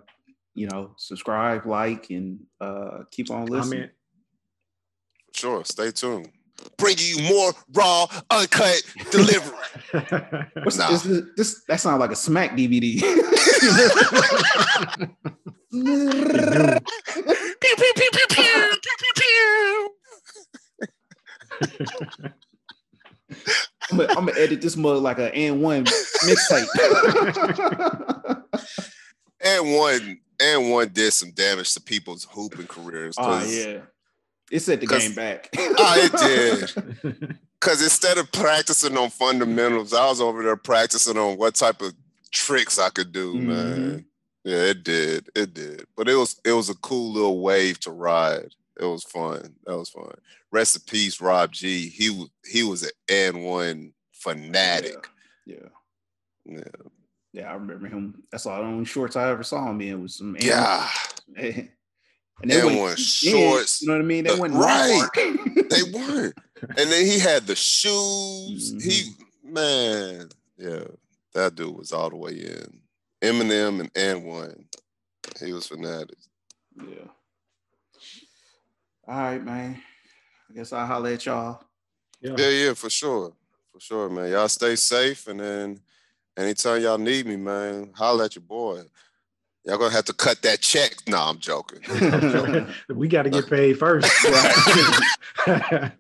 you know, subscribe, like, and uh, keep on listening. Comment. Sure, stay tuned. Bringing you more raw, uncut delivery. <laughs> What's Nah. this, this, this? That sounds like a smack DVD. <laughs> Pew, pew, pew, pew, pew, pew, pew, pew. I'm gonna edit this mug like an AND1 mixtape. <laughs> And one and one did some damage to people's hooping careers. oh 'cause- yeah, it set the game back. <laughs> Ah, it did. <laughs> Cause instead of practicing on fundamentals, I was over there practicing on what type of tricks I could do, man. Yeah, it did. It did. But it was it was a cool little wave to ride. It was fun. That was fun. Rest in peace, Rob G. He was he was an AND1 fanatic. Yeah. Yeah. Yeah, I remember him. That's all the only shorts I ever saw him in was some N- Yeah. <laughs> and AND1 wasn't cheap then, shorts. You know what I mean? They went right. right. <laughs> They weren't. And then he had the shoes. Mm-hmm. He man, yeah, that dude was all the way in. Eminem and and one. He was fanatic. yeah. All right, man. I guess I'll holler at y'all. yeah. Yeah, yeah, for sure. For sure, man. Y'all stay safe and then anytime y'all need me, man, holler at your boy. Y'all gonna have to cut that check. No, I'm joking. <laughs> we got to get paid first. <laughs>